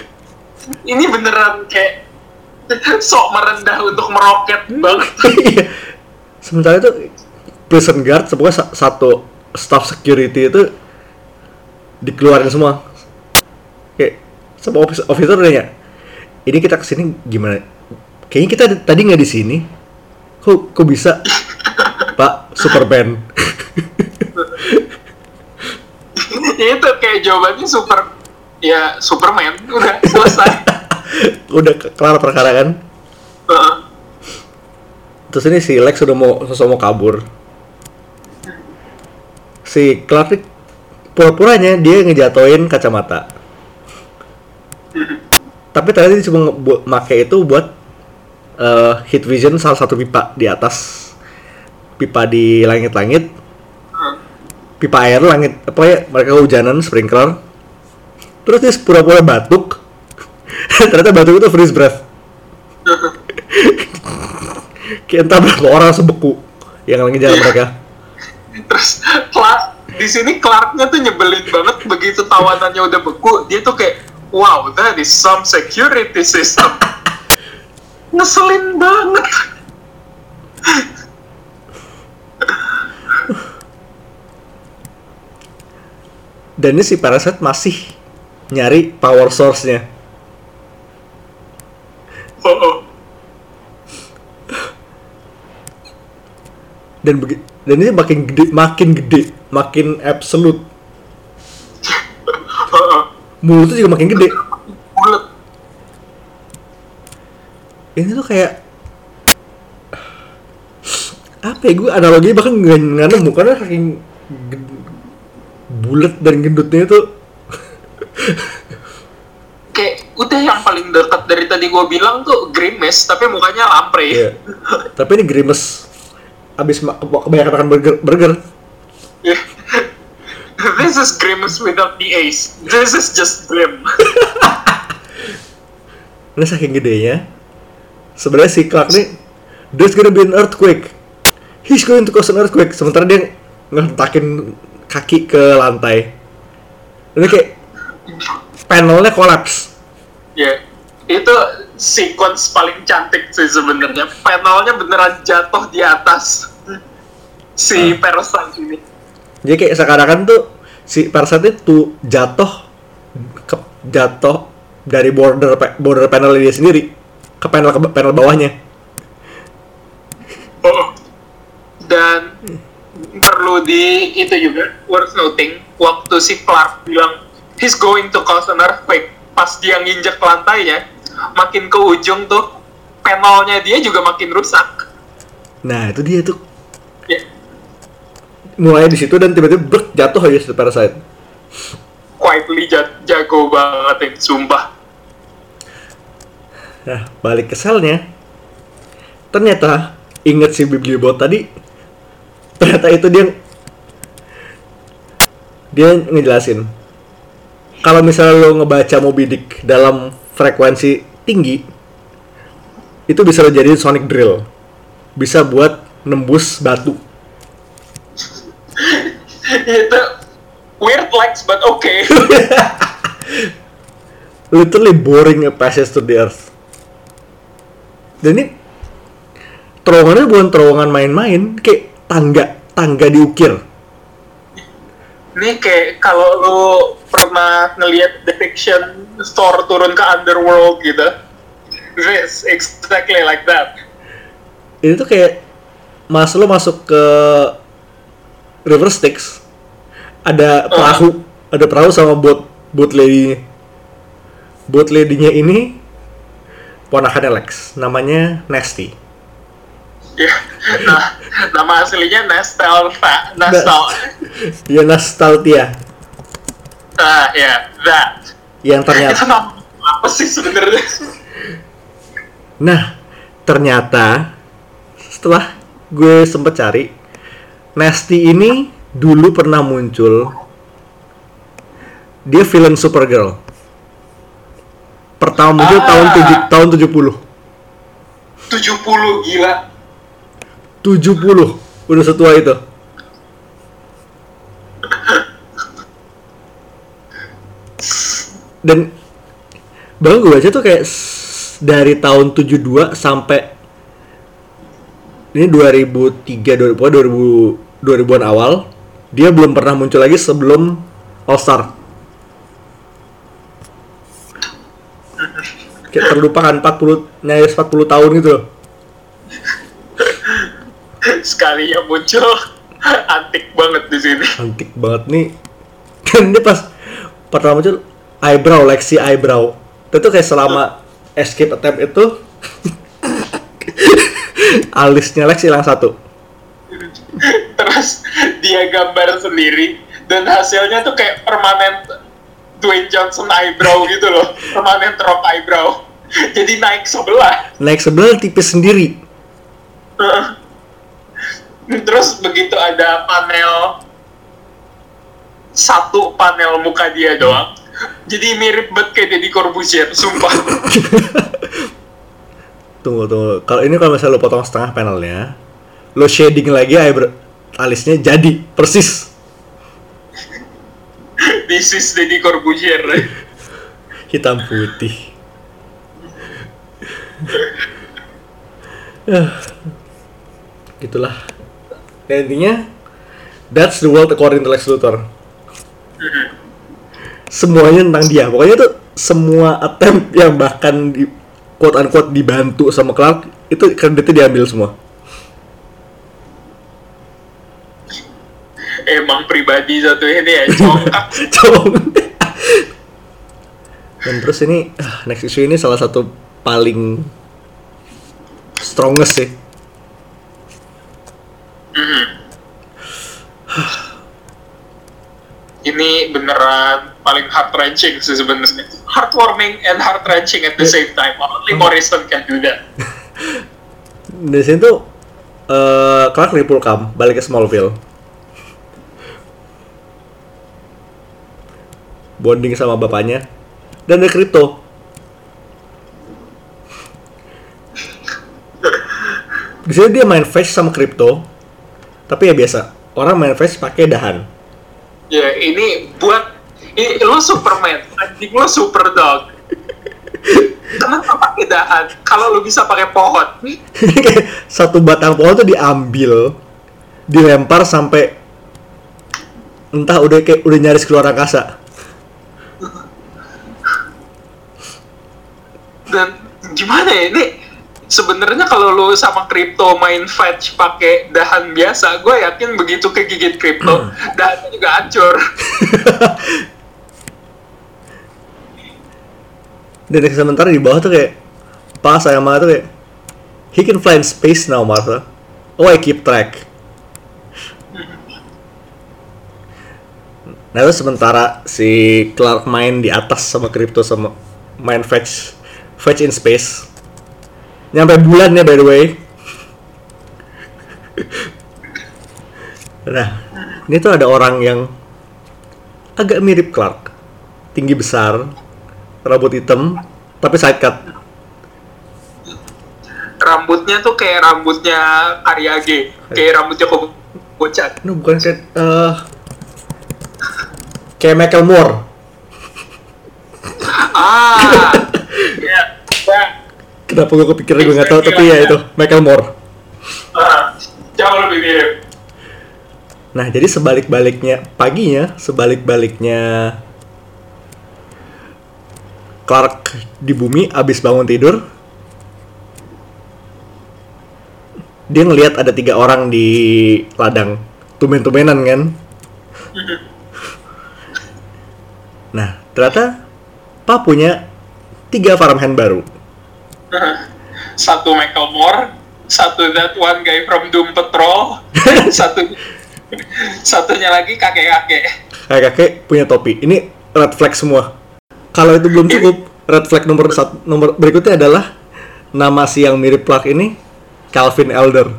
Ini beneran kayak sok merendah untuk meroket banget. Iya. sementara itu prison guard sa- satu staff security itu dikeluarin semua kayak sama officer, officer nanya ini kita ke sini gimana kayaknya kita di- tadi nggak di sini kok kok bisa pak Superman itu kayak jawabannya super ya Superman udah selesai Udah ke- kelar perkara kan? Heeh. Terus ini si Lex udah mau sosok mau kabur. Si Clark pura-puranya dia ngejatoin kacamata. Tapi ternyata dia cuma make itu buat eh, hit vision salah satu pipa di atas pipa di langit-langit pipa air langit apa ya mereka hujanan sprinkler. Terus dia pura-pura batuk. Ternyata batuk itu freeze breath. Kayak entah berapa orang sebeku yang lagi jalan mereka. Terus Clark di sini Clarknya tuh nyebelin banget. Begitu tawanannya udah beku dia tuh kayak wow that is some security system. Ngeselin banget dan ini si Parasite masih nyari power source-nya oh, oh. dan begi- dan ini makin gede makin gede makin absolute oh. mulutnya juga makin gede ini tuh kayak apa ya gue analoginya bahkan nggak nemu karena saking bulat dan gendutnya itu kayak udah yang paling dekat dari tadi gue bilang tuh grimace tapi mukanya lampre. Iya. tapi ini grimace abis kebanyakan makan burger, burger. This is grimace without the ace. This is just grim. ini saking gedenya. Sebenarnya si Clark nih there's gonna be an earthquake he's going to cause an earthquake. Sementara dia ngentakin kaki ke lantai. Ini kayak panelnya kolaps. Ya, itu sequence paling cantik sih sebenarnya. Panelnya beneran jatuh di atas si Parasite ini. jadi kayak sekarang tuh si Parasite itu jatuh ke jatuh dari border border panel dia sendiri ke panel ke panel bawahnya Oh. Dan perlu di itu juga worth noting waktu si Clark bilang he's going to cause an earthquake. Pas dia nginjek lantainya makin ke ujung tuh panelnya dia juga makin rusak. Nah itu dia tuh. Ya. Mulai di situ dan tiba-tiba brek, jatuh aja si Parasite quietly ja- jago banget ya sumpah. Nah, balik ke selnya. Ternyata inget si Bibliobot tadi. Ternyata itu dia dia ngejelasin. Kalau misalnya lo ngebaca Moby Dick dalam frekuensi tinggi, itu bisa lo jadi sonic drill. Bisa buat nembus batu. itu weird legs but okay Literally boring a passage to the earth. Dan ini terowongannya bukan terowongan main-main, kayak tangga, tangga diukir. ini kayak kalau lu pernah ngelihat depiction store turun ke underworld gitu this exactly like that. Ini tuh kayak mas lo masuk ke River Styx ada perahu ada perahu sama boat boat lady boat lady-nya ini ponakannya Lex namanya Nasty ya nah nama aslinya Nestel Nestel ya Nastaltia ah ya that. Yang itu ternyata nama apa sih sebenarnya? Nah ternyata setelah gue sempet cari Nasty ini dulu pernah muncul. Dia villain Supergirl. Pertama muncul Ah. tahun tujuh, tahun 70 70 gila 70 udah setua itu. Dan bahkan gue baca tuh kayak dari tahun 72 sampai ini 2003 2000 pokoknya 2000 2000-an awal dia belum pernah muncul lagi sebelum All Star. Kayak terlupakan 40 nyaris 40 tahun gitu loh sekali yang muncul. Antik banget di sini. Antik banget nih. Dan dia pas pertama muncul eyebrow Lexi eyebrow. Itu kayak selama escape attempt itu alisnya Lexi hilang satu. Terus dia gambar sendiri dan hasilnya tuh kayak permanen Dwayne Johnson eyebrow gitu loh. Permanen rock eyebrow. Jadi naik sebelah. Naik sebelah tipis sendiri terus begitu ada panel satu panel muka dia doang. Jadi mirip banget kayak Deddy Corbuzier sumpah. Tunggu tunggu. Kalau ini kalau misalnya lo potong setengah panelnya lo shading lagi eyebrow alisnya jadi persis. This is Deddy Corbuzier. Hitam putih. Ah. gitulah Dan intinya that's the world according to Lex Luthor. Semuanya tentang dia. Pokoknya tuh semua attempt yang bahkan di quote unquote dibantu sama Clark itu kreditnya diambil semua. Emang pribadi satu ini ya congkak. Cong. dan terus ini ah, next issue ini salah satu paling strongest sih ini beneran paling heart wrenching sih sebenarnya. Heartwarming and heart wrenching at the same time. Only Morrison can do that di sini tuh eh Clark Ripulkam balik ke Smallville. Bonding sama bapaknya. Dan ada Crypto di sini dia main face sama Crypto tapi ya biasa orang main face pakai dahan. Ya ini buat ini lu Superman anjing lu super dog kenapa pakai dahan? Kalau lu bisa pakai pohon. Satu batang pohon tuh diambil dilempar sampai entah udah kayak udah nyaris keluar angkasa. Dan gimana ya ini sebenarnya kalau lu sama kripto main fetch pakai dahan biasa gue yakin begitu kegigit kripto dahannya juga hancur. Dan sementara di bawah tuh kayak pas saya tuh kayak he can fly in space now Martha oh I keep track. Nah terus sementara si Clark main di atas sama Crypto sama main fetch fetch in space nyampe bulan ya by the way. Nah ini tuh ada orang yang agak mirip Clark. Tinggi besar rambut hitam tapi side cut rambutnya tuh kayak rambutnya Karyage kayak rambutnya Kobo bocah ini bukan kayak eh kayak Michael Moore. Ah ya ya kenapa gue kepikiran gue nggak tahu tapi ya itu Michael Moore. Ah, jauh lebih mirip. Nah jadi sebalik-baliknya paginya sebalik-baliknya Clark di bumi abis bangun tidur dia ngelihat ada tiga orang di ladang. Tumen-tumenan kan? Nah ternyata Pak punya tiga farmhand baru satu Michael Moore satu that one guy from Doom Patrol satu satunya lagi kakek-kakek. Kayak kakek punya topi. Ini red flag semua. Kalau itu belum cukup red flag nomor satu nomor berikutnya adalah nama si yang mirip Clark ini Calvin Elder.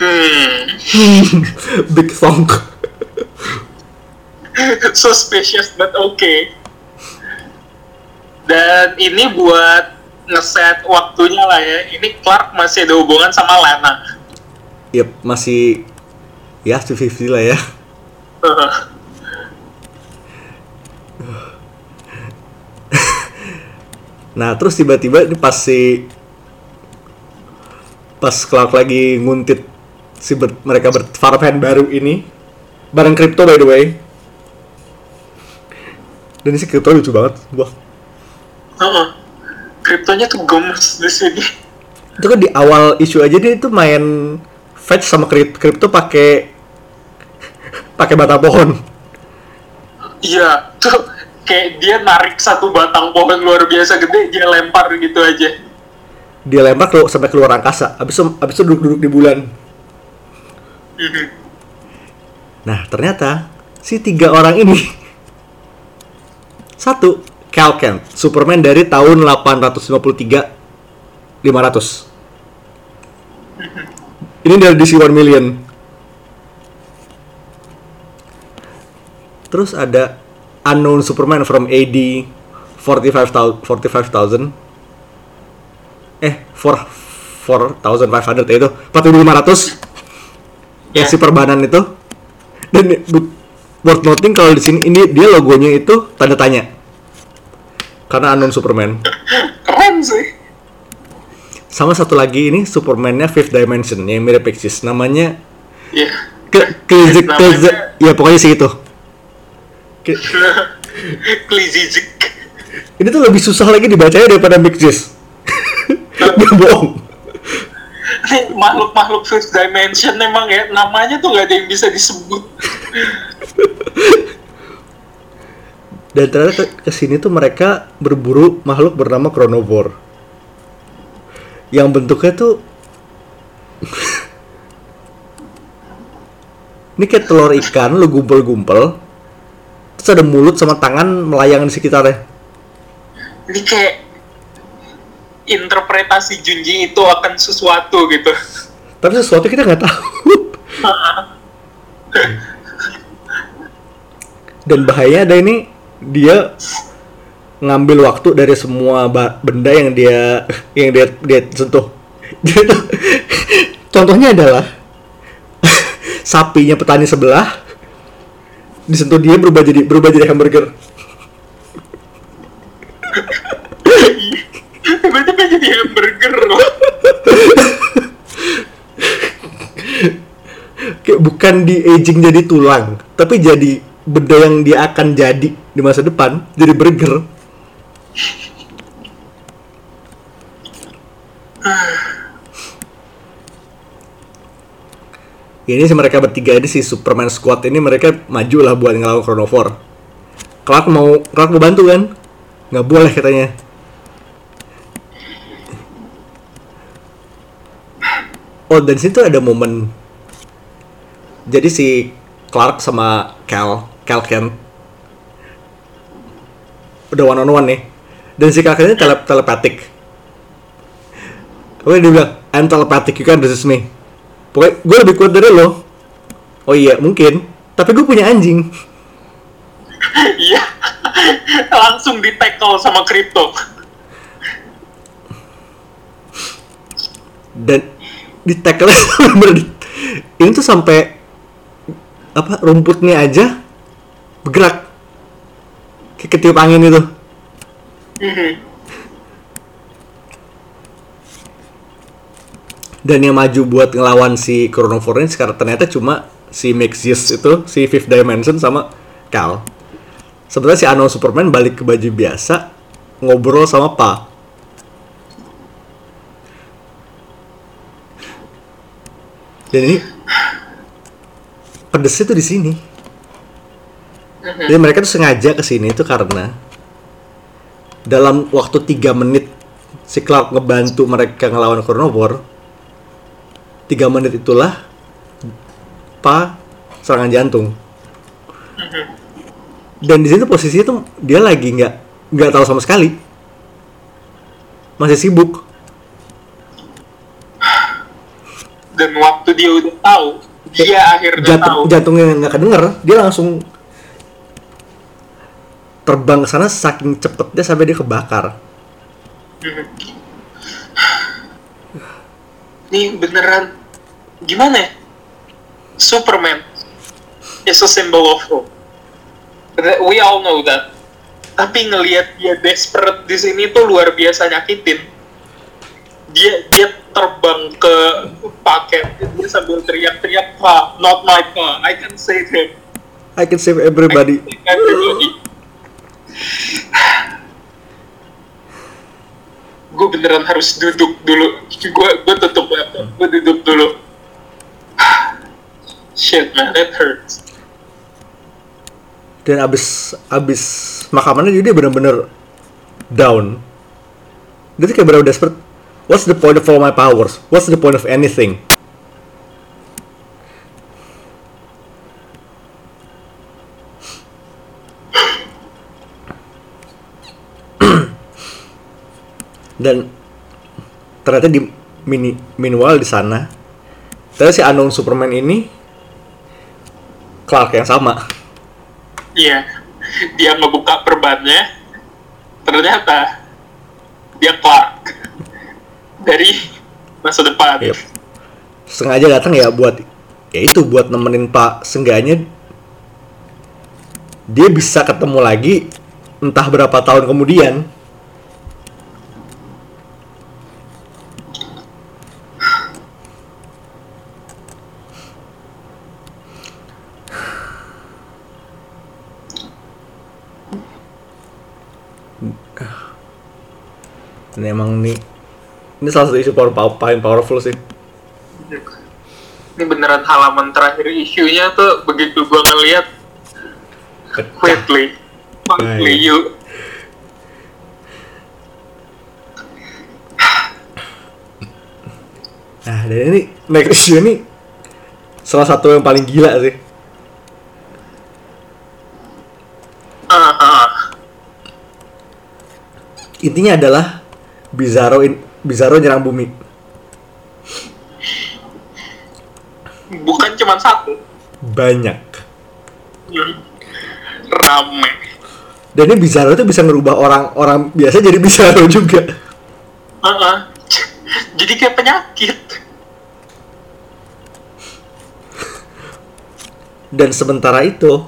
Hmm. Big Thong. Suspicious but okay dan ini buat ngeset waktunya lah ya. Ini Clark masih ada hubungan sama Lana. Yep, masih ya 50 lah ya. Nah terus tiba-tiba ini pas si pas Clark lagi nguntit si ber- mereka ber farmhand baru ini bareng crypto by the way. Dan si crypto lucu banget wah Heeh. kriptonya tuh gemes di sini itu kan di awal isu aja dia itu main fetch sama crypto pakai pakai batang pohon Iya, tuh kayak dia narik satu batang pohon luar biasa gede, dia lempar gitu aja. Dia lempar ke, sampai keluar angkasa. Habis itu, habis itu duduk-duduk di bulan. Mhm. Nah, ternyata si tiga orang ini satu Cal Kent, Superman dari tahun 853 500. Ini dari DC 1 million. Terus ada Unknown Superman from AD 45,000 45,000 eh 4 4,500 ya itu 4.500 ya Ya. si perbanan itu dan worth noting kalau di sini ini dia logonya itu tanda tanya karena unknown Superman Keren sih. sama satu lagi ini Superman-nya Fifth Dimension yang mirip Pixis namanya Iya. Klizik Klizik ya pokoknya sih itu Klizizik. ini tuh lebih susah lagi dibacanya daripada Pixis dia bohong Nih, makhluk-makhluk fifth dimension emang ya namanya tuh gak ada yang bisa disebut. dan ternyata ke ke sini tuh mereka berburu makhluk bernama Chronovore yang bentuknya tuh ini kayak telur ikan lu gumpel-gumpel terus ada mulut sama tangan melayang di sekitarnya. Ini kayak interpretasi Junji itu akan sesuatu gitu. tapi sesuatu kita nggak tahu. Dan bahaya ada ini dia ngambil waktu dari semua benda yang dia yang dia dia sentuh tuh- contohnya adalah sapinya petani sebelah disentuh dia berubah jadi berubah jadi hamburger jadi hamburger loh. kayak bukan di aging jadi tulang tapi jadi benda yang dia akan jadi di masa depan jadi burger ini sih mereka bertiga ini si Superman Squad ini mereka maju lah buat ngelawan Chronovore Clark mau Clark mau bantu kan? Nggak boleh katanya. Oh dan situ ada momen. Jadi si Clark sama Cal Cal Kent. Udah one on one nih. Dan si Cal Kent ini tele telepatik. Pokoknya dia bilang? I'm telepathic you can resist me. Pokoknya gue lebih kuat dari lo. Oh iya mungkin. Tapi gue punya anjing. Iya. Langsung di tackle sama Crypto. Dan di tackle Ini tuh sampai Apa rumputnya aja Bergerak. Kayak ketiup angin itu. Mhm. dan yang maju buat ngelawan si Chronovore ini sekarang ternyata cuma si Maxius itu si Fifth Dimension sama Cal. Sebenarnya si Unknown Superman balik ke baju biasa ngobrol sama Pa. Dan ini pedesnya tuh di sini jadi mereka tuh sengaja ke sini itu karena dalam waktu 3 menit si Clark ngebantu mereka ngelawan Chronovore tiga menit itulah pa serangan jantung. Dan di situ posisinya tuh dia lagi nggak nggak tahu sama sekali. Masih sibuk. Dan waktu dia udah tahu, dia akhirnya tahu. jantung jantungnya nggak kedenger dia langsung terbang ke sana saking cepetnya sampai dia kebakar. Ini beneran gimana ya? Superman is a symbol of hope. We all know that. Tapi ngelihat dia desperate di sini tuh luar biasa nyakitin. Dia dia terbang ke paket dia sambil teriak-teriak pa, not my pa, I can save him. I can save everybody I can save everybody. Gue beneran harus duduk dulu. Gue gue tutup laptop, gue duduk dulu. Shit man, that hurts. dan abis abis makamannya jadi dia bener-bener down tuh kayak bener desperate what's the point of all my powers what's the point of anything dan ternyata di mini minimal di sana ternyata si unknown Superman ini Clark yang sama Iya. Dia ngebuka perbannya. Ternyata dia Clark dari masa depan. Yep. sengaja datang ya buat ya itu buat nemenin Pak Sengganya dia bisa ketemu lagi entah berapa tahun kemudian ini emang nih. Ini salah satu isu power, power, paling powerful sih. Ini beneran halaman terakhir isunya tuh begitu gua ngeliat quickly, quickly you Nah, dan ini next issue ini salah satu yang paling gila sih. ah ah. Intinya adalah Bizarro in, Bizarro nyerang bumi. bukan cuma satu, Banyak. rame. Dan ini Bizarro itu bisa ngerubah orang-orang biasa jadi Bizarro juga. Ah ah. Jadi kayak penyakit. Dan sementara itu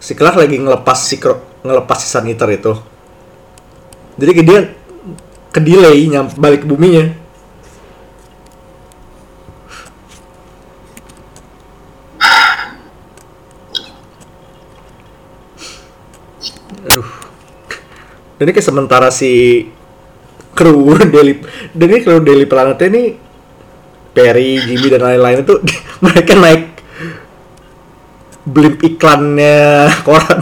si Clark lagi ngelepas si ngelepas si Sun Eater itu. Jadi dia ke delay nyam balik ke buminya. Aduh. Dan ini kayak sementara si kru Daily dan ini kru Daily Planet ini Perry, Jimmy dan lain-lain itu mereka naik blimp iklannya koran.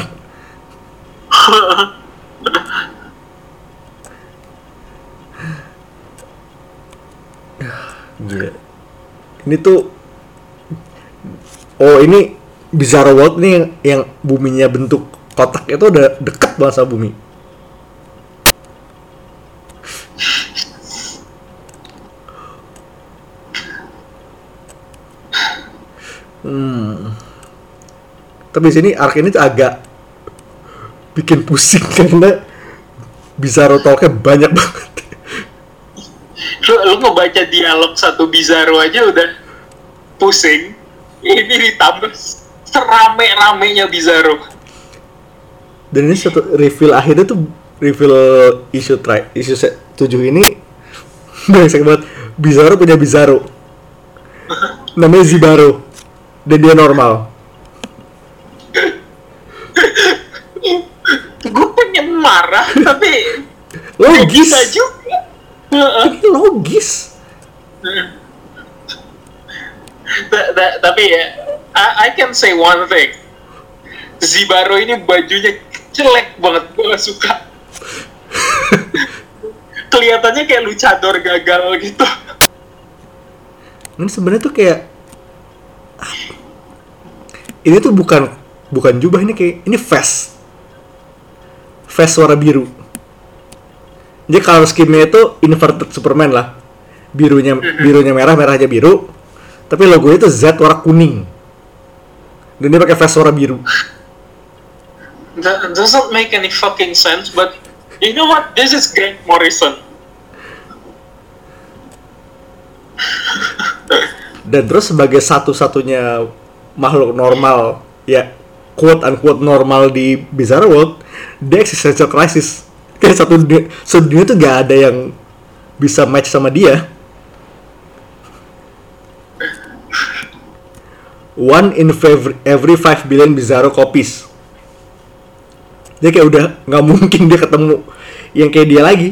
Gila. Ini tuh Oh, ini Bizarro World nih yang, yang buminya bentuk kotak itu udah deket sama bumi. Hmm. Tapi sini arc ini tuh agak bikin pusing karena Bizarro talknya banyak banget. Lu, lu ngebaca dialog satu Bizarro aja udah pusing. Ini ditambah serame-ramenya Bizarro. Dan ini satu reveal akhirnya tuh reveal isu tri isu se- tujuh ini brengsek banget. Bizarro punya Bizarro. Namanya Zibaro. Dan dia normal. Gue pengen marah, tapi Logis. bisa logis. Ta- ta- tapi ya, I, I can say one thing. Zibaro ini bajunya jelek banget, gue gak suka. Kelihatannya kayak luchador gagal gitu. Ini sebenarnya tuh kayak ini tuh bukan bukan jubah ini kayak ini vest. Vest warna biru. Jadi kalau skimnya itu inverted Superman lah. Birunya birunya merah, merahnya biru. Tapi logonya itu Z warna kuning. Dan dia pakai vest warna biru. That doesn't make any fucking sense, but you know what? This is Grant Morrison. Dan terus sebagai satu-satunya makhluk normal, ya quote unquote normal di Bizarre World, dia existential crisis. Kayak satu dunia, satu dunia tuh gak ada yang bisa match sama dia. One in favor, every 5 billion Bizarro copies. Dia kayak udah nggak mungkin dia ketemu yang kayak dia lagi.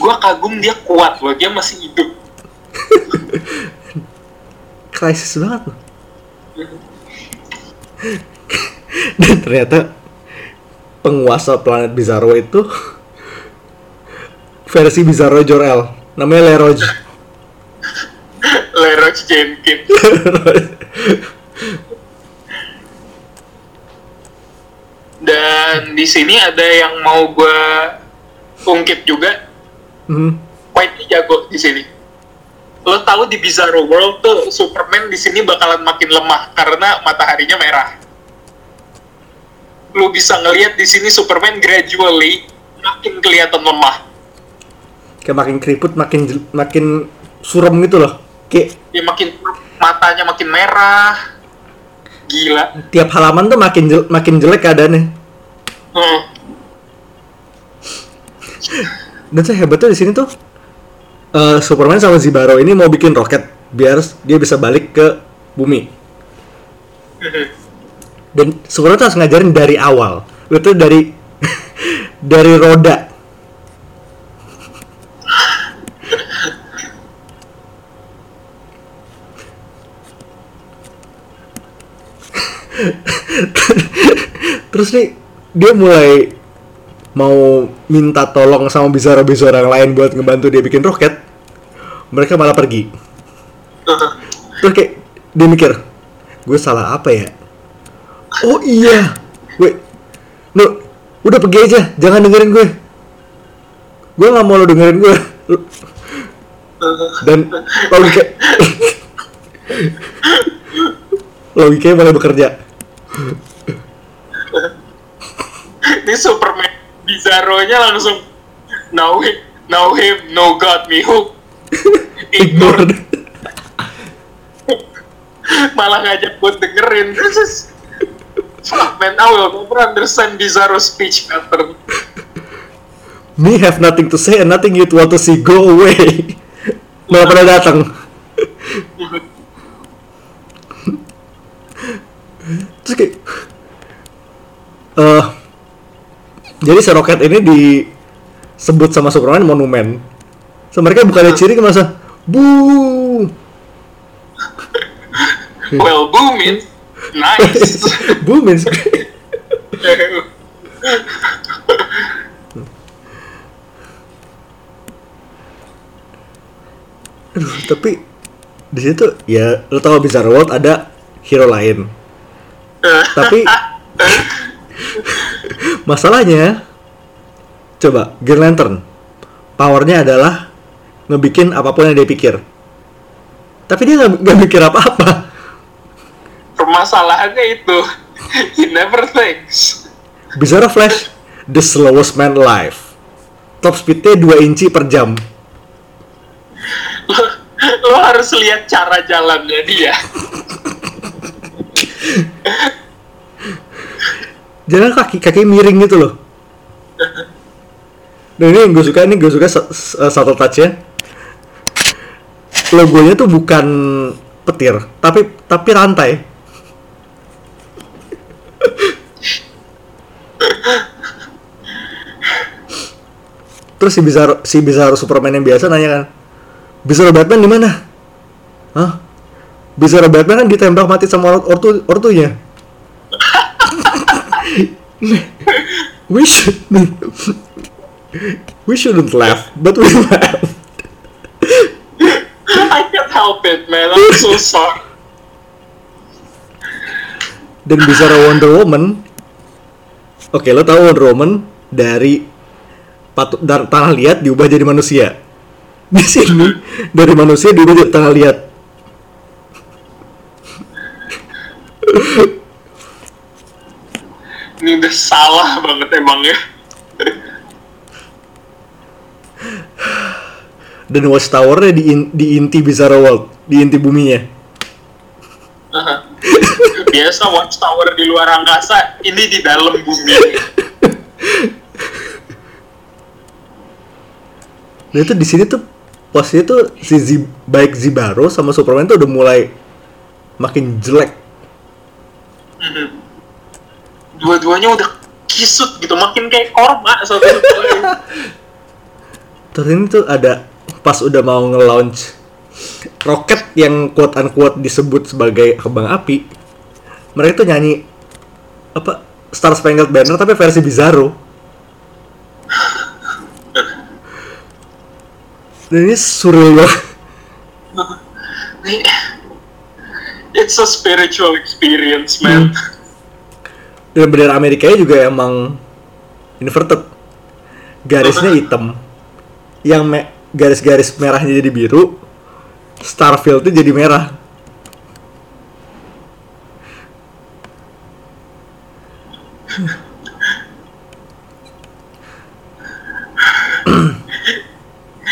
Gua kagum dia kuat loh, dia masih hidup. krisis banget loh. Dan ternyata penguasa planet Bizarro itu versi Bizarro Jor-El namanya Leroy. Leroy Jenkins. Dan di sini ada yang mau gue ungkit juga. Hmm. White ini jago di sini. Lo tahu di Bizarro World tuh Superman di sini bakalan makin lemah karena mataharinya merah. Lo bisa ngelihat di sini Superman gradually makin kelihatan lemah. Kayak makin keriput, makin makin suram gitu loh. Kayak Dia makin matanya makin merah. Gila. tiap halaman tuh makin jel- makin jelek keadaannya. Hmm. Dan saya hebatnya di sini tuh eh, Superman sama Zibaro ini mau bikin roket biar dia bisa balik ke bumi. Dan tuh harus ngajarin dari awal. Itu dari dari roda. Terus nih dia mulai mau minta tolong sama bizarro-bizarro yang lain buat ngebantu dia bikin roket, mereka malah pergi. Terus kayak dia mikir, gue salah apa ya? Oh iya, gue, no, udah pergi aja, jangan dengerin gue. Gue nggak mau lo dengerin gue. Dan logika, logikanya mulai bekerja. Ini Superman Bizarro-nya langsung now him, now him, no God me who. Ignore. Ignore. Malah ngajak buat dengerin. Fuck man, I will never understand Bizarro speech pattern. Me have nothing to say and nothing you'd want to see. Go away. Malah pada datang. Terus kayak eh jadi si roket ini disebut sama Superman monumen. So mereka bukannya ciri masa bu Well, boom it. Nice. bu means Aduh, tapi di situ ya lo tau Bizarre World ada hero lain. Tapi masalahnya coba Green Lantern powernya adalah ngebikin apa pun yang dia pikir. Tapi dia nggak mikir apa-apa. Permasalahannya itu, he never thinks. Bizarre Flash, the slowest man alive. Top speednya 2 inci per jam. Lo, lo harus lihat cara jalannya dia. Jangan kaki kaki miring gitu loh. Dan ini yang gue suka, ini gue suka sa- sa- satu touch-nya. Logonya tuh bukan petir, tapi tapi rantai. Terus si Bizarro, si Bizarro Superman yang biasa nanya kan, Bizarro Batman di mana? Hah? Bizarro Batman kan ditembak mati sama ortu ortunya. we should we shouldn't laugh, but we laugh. I can't help it, man. I'm so sorry. Dan bicara Wonder Woman, oke lo tahu Wonder Woman dari patu, dari tanah liat diubah jadi manusia. Di sini dari manusia diubah jadi tanah liat. Ini udah salah banget emang ya. Dan Watchtower-nya di, in- di inti Bizarro World, di inti buminya. Biasa watchtower di luar angkasa, ini di dalam bumi. Nah itu di sini tuh posnya tuh si Zi- baik Zibaro sama Superman tuh udah mulai makin jelek. Dua-duanya udah kisut gitu, makin kayak korma satu. Terus ini tuh ada pas udah mau nge-launch roket yang quote unquote disebut sebagai kembang api mereka tuh nyanyi apa Star Spangled Banner tapi versi Bizarro. Dan ini surreal banget. It's a spiritual experience, man. dan bendera Amerika juga emang inverted. Garisnya hitam. Yang me- garis-garis merahnya jadi biru Starfield itu jadi merah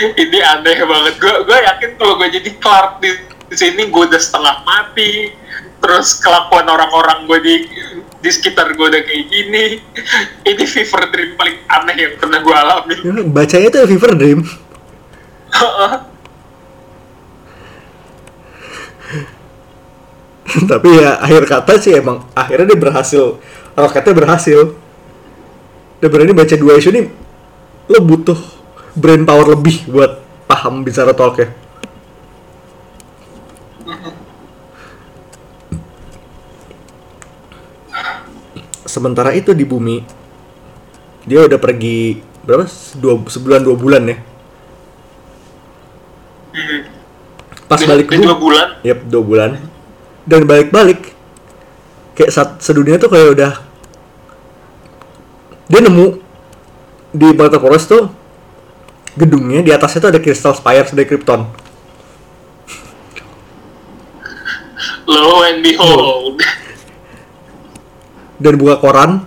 Ini aneh banget. Gue gue yakin kalau gue jadi Clark di, di sini gue udah setengah mati. Terus kelakuan orang-orang gue di di sekitar gue udah kayak gini. Ini fever dream paling aneh yang pernah gue alami. Ya, bacanya itu Fever Dream tapi ya akhir kata sih emang akhirnya dia berhasil. Roketnya berhasil. Dan berani baca dua isu ini lo butuh brain power lebih buat paham bicara talk ya. Sementara itu di bumi dia udah pergi berapa? Sebulan dua bulan ya pas Di- balik di dua bulan. Yap, dua bulan. Dan balik-balik kayak saat sedunia tuh kayak udah dia nemu di Battle Forest tuh gedungnya di atasnya tuh ada Crystal Spires dari Krypton. Lo and behold. Dan buka koran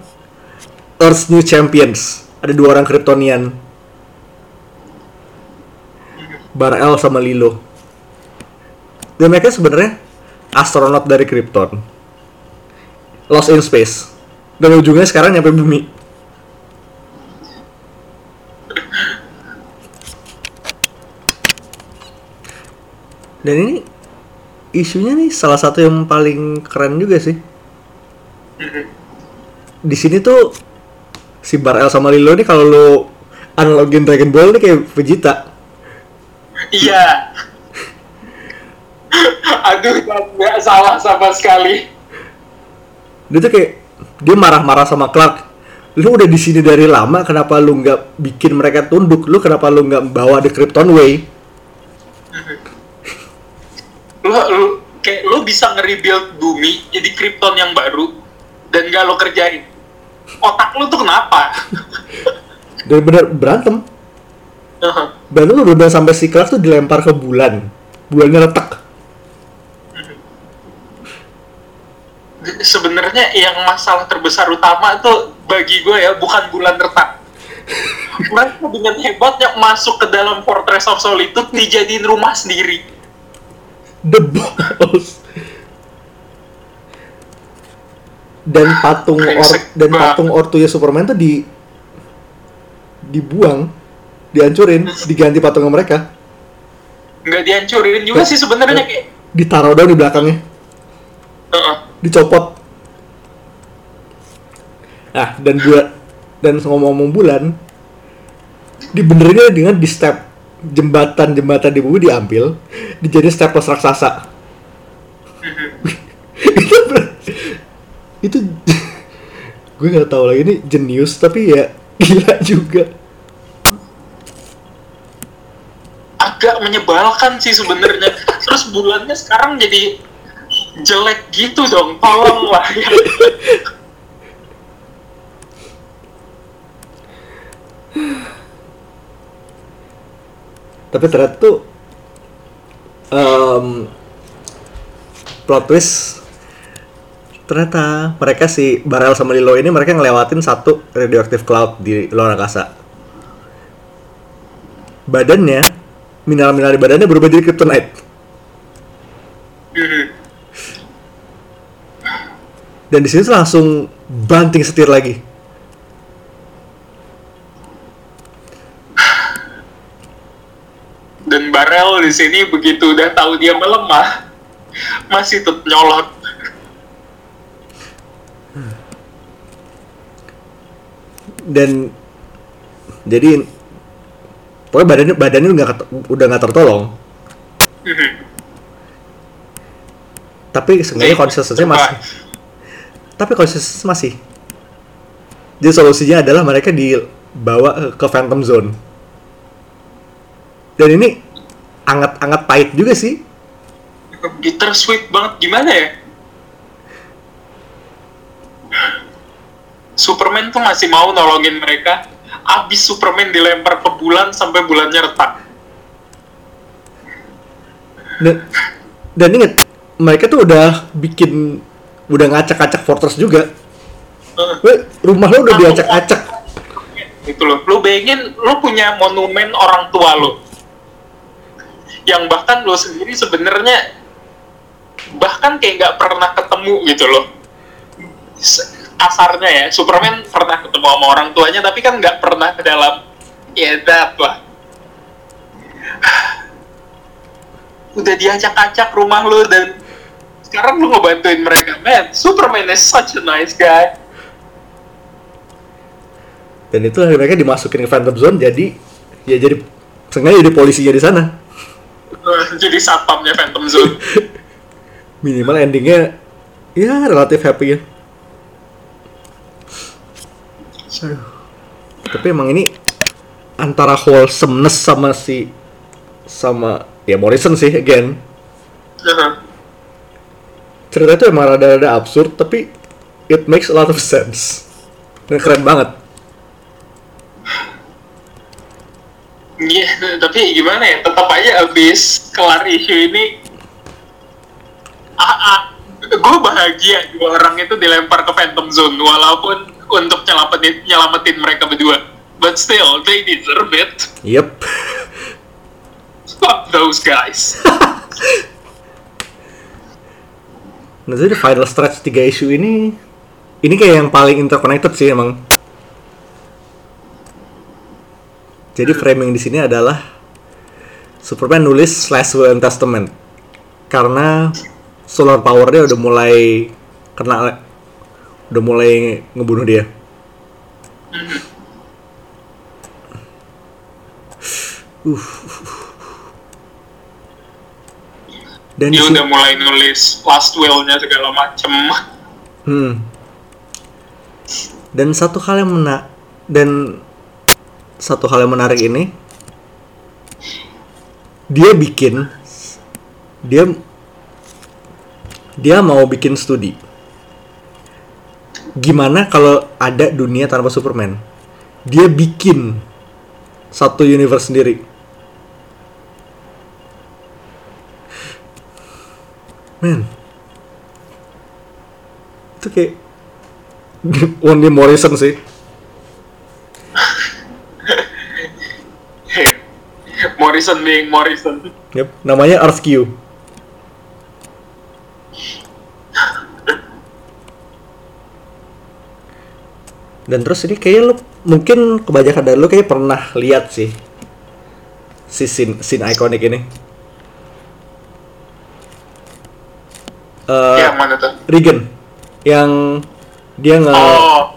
Earth's New Champions. Ada dua orang Kryptonian. Bar-El sama Lilo. Dan mereka sebenarnya astronot dari Krypton. Lost in space. Dan ujungnya sekarang nyampe bumi. Dan ini isunya nih salah satu yang paling keren juga sih. Di sini tuh si Bar-El sama Lilo nih kalau lo analogin Dragon Ball nih kayak Vegeta. Iya. Aduh, nggak salah sama sekali. dia tuh kayak dia marah-marah sama Clark. Lu udah di sini dari lama kenapa lu nggak bikin mereka tunduk? Lu kenapa lu nggak bawa the Krypton Way? Lo, lo kayak lo bisa nge-rebuild bumi jadi Krypton yang baru dan nggak lo kerjain. Otak lo tuh kenapa? dan bener berantem. Berantem tuh bener sampai si Clark tuh dilempar ke bulan. Bulannya retak Sebenarnya yang masalah terbesar utama tuh bagi gue ya bukan bulan retak. Mereka dengan hebatnya masuk ke dalam Fortress of Solitude dijadiin rumah sendiri. the balls dan patung or dan patung ortunya Superman tuh di dibuang dihancurin diganti patungnya mereka Nggak dihancurin juga sih sebenarnya kayak. ditaruh doang di belakangnya dicopot. Nah, dan buat dan ngomong-ngomong bulan dibenerinnya dengan di step jembatan-jembatan di bumi diambil dijadiin staples raksasa. itu itu gue nggak tahu lagi ini jenius tapi ya gila juga. agak menyebalkan sih sebenarnya. Terus bulannya sekarang jadi jelek gitu dong. Tolonglah ya. Tapi ternyata tuh em, plot twist ternyata mereka si Barel sama Lilo ini mereka ngelewatin satu radioactive cloud di luar angkasa. Badannya, mineral-mineral di badannya berubah jadi kryptonite. Mhm. Dan di sini langsung banting setir lagi. Dan Barel di sini begitu udah tahu dia melemah, masih tetap nyolot. Dan jadi pokoknya badannya badannya nggak udah nggak tertolong. Mhm. tapi seenggaknya konsistensinya masih tapi konsistensi masih jadi solusinya adalah mereka dibawa ke Phantom Zone dan ini anget-anget pahit juga sih. Bittersweet banget. Gimana ya? Superman tuh masih mau nolongin mereka. Abis Superman dilempar ke bulan sampai bulannya retak. Dan dan inget mereka tuh udah bikin udah ngacak-ngacak Fortress juga. Weh, rumah lo udah diacak-acak. Gitu loh. Lu bayangin lu punya monumen orang tua lo yang bahkan lo sendiri sebenarnya bahkan kayak nggak pernah ketemu gitu loh. Kasarnya ya Superman pernah ketemu sama orang tuanya tapi kan nggak pernah ke dalam ya lah. Udah diacak-acak rumah lo dan sekarang lu ngebantuin mereka. Man Superman is such a nice guy. Dan itu mereka dimasukin ke Phantom Zone jadi ya jadi sengaja jadi polisinya di sana jadi satpamnya Phantom Zone minimal endingnya ya relatif happy ya Aduh. tapi emang ini antara wholesomeness sama si sama ya Morrison sih again Heeh. cerita itu emang rada-rada absurd tapi it makes a lot of sense dan keren banget Iya, tapi gimana ya? Tetap aja abis kelar isu ini, ah, ah, gue bahagia dua orang itu dilempar ke Phantom Zone, walaupun untuk nyelamatin, nyelamatin mereka berdua. But still, they deserve it. yep Fuck those guys. nah jadi final stretch 3 isu ini ini kayak yang paling interconnected sih emang jadi framing di sini adalah Superman nulis slash will and testament karena solar power dia udah mulai kena udah mulai ngebunuh dia uh. dan di Dia udah mulai nulis last will-nya segala macem. Hmm. Dan satu hal yang mena dan satu hal yang menarik ini. Dia bikin dia dia mau bikin studi. Gimana kalau ada dunia tanpa Superman? Dia bikin satu universe sendiri. Men itu kayak only Morrison sih Morrison being Morrison. Yep, namanya Q. Dan terus ini kayaknya lu mungkin kebanyakan dari lu kayak pernah lihat sih si scene, scene ikonik ini. Eh, yang mana tuh? Regan yang dia nge Oh,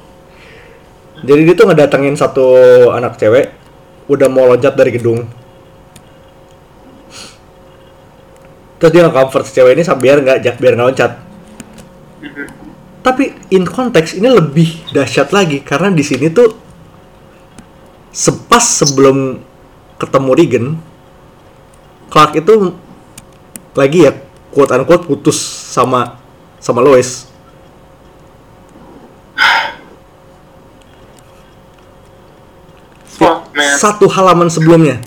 jadi dia tuh ngedatengin satu anak cewek udah mau loncat dari gedung terus dia nge-comfort si cewek ini biar nggak jak- biar nggak loncat. Tapi in konteks ini lebih dahsyat lagi karena di sini tuh sepas sebelum ketemu Regan Clark itu lagi ya quote unquote putus sama sama Lois. Fuck satu halaman sebelumnya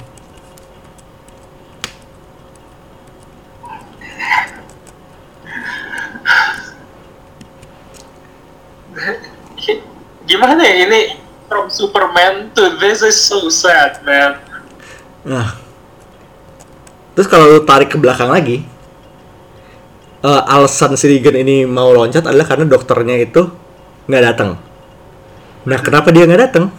Gimana ya ini from Superman to this is so sad man. Nah, terus kalau lu tarik ke belakang lagi, eh, alasan si Regan ini mau loncat adalah karena dokternya itu nggak datang. Nah, kenapa dia nggak datang?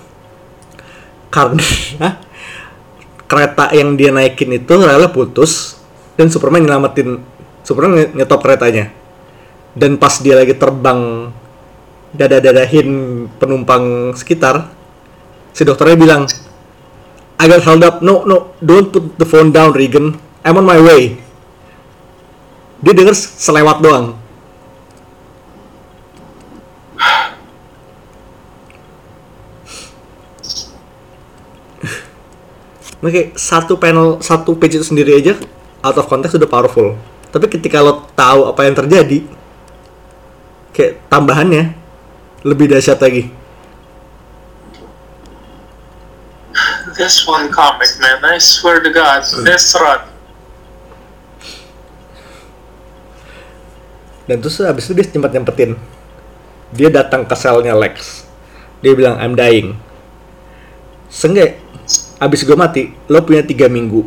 Karena kereta yang dia naikin itu rela putus dan Superman nyelamatin Superman nyetop keretanya. Dan pas dia lagi terbang dada-dadahin penumpang sekitar, si dokternya bilang, I got held up. No, no, don't put the phone down, Regan. I'm on my way. dia denger selewat doang Oke, satu panel, satu page itu sendiri aja out of context sudah powerful. Tapi ketika lo tahu apa yang terjadi, kayak tambahannya lebih dahsyat lagi. This one comic, man. I swear to God, this run. Dan terus abis itu dia sempat nyempetin. Dia datang ke selnya Lex. Dia bilang, I'm dying. Seenggak, abis gue mati, lo punya tiga minggu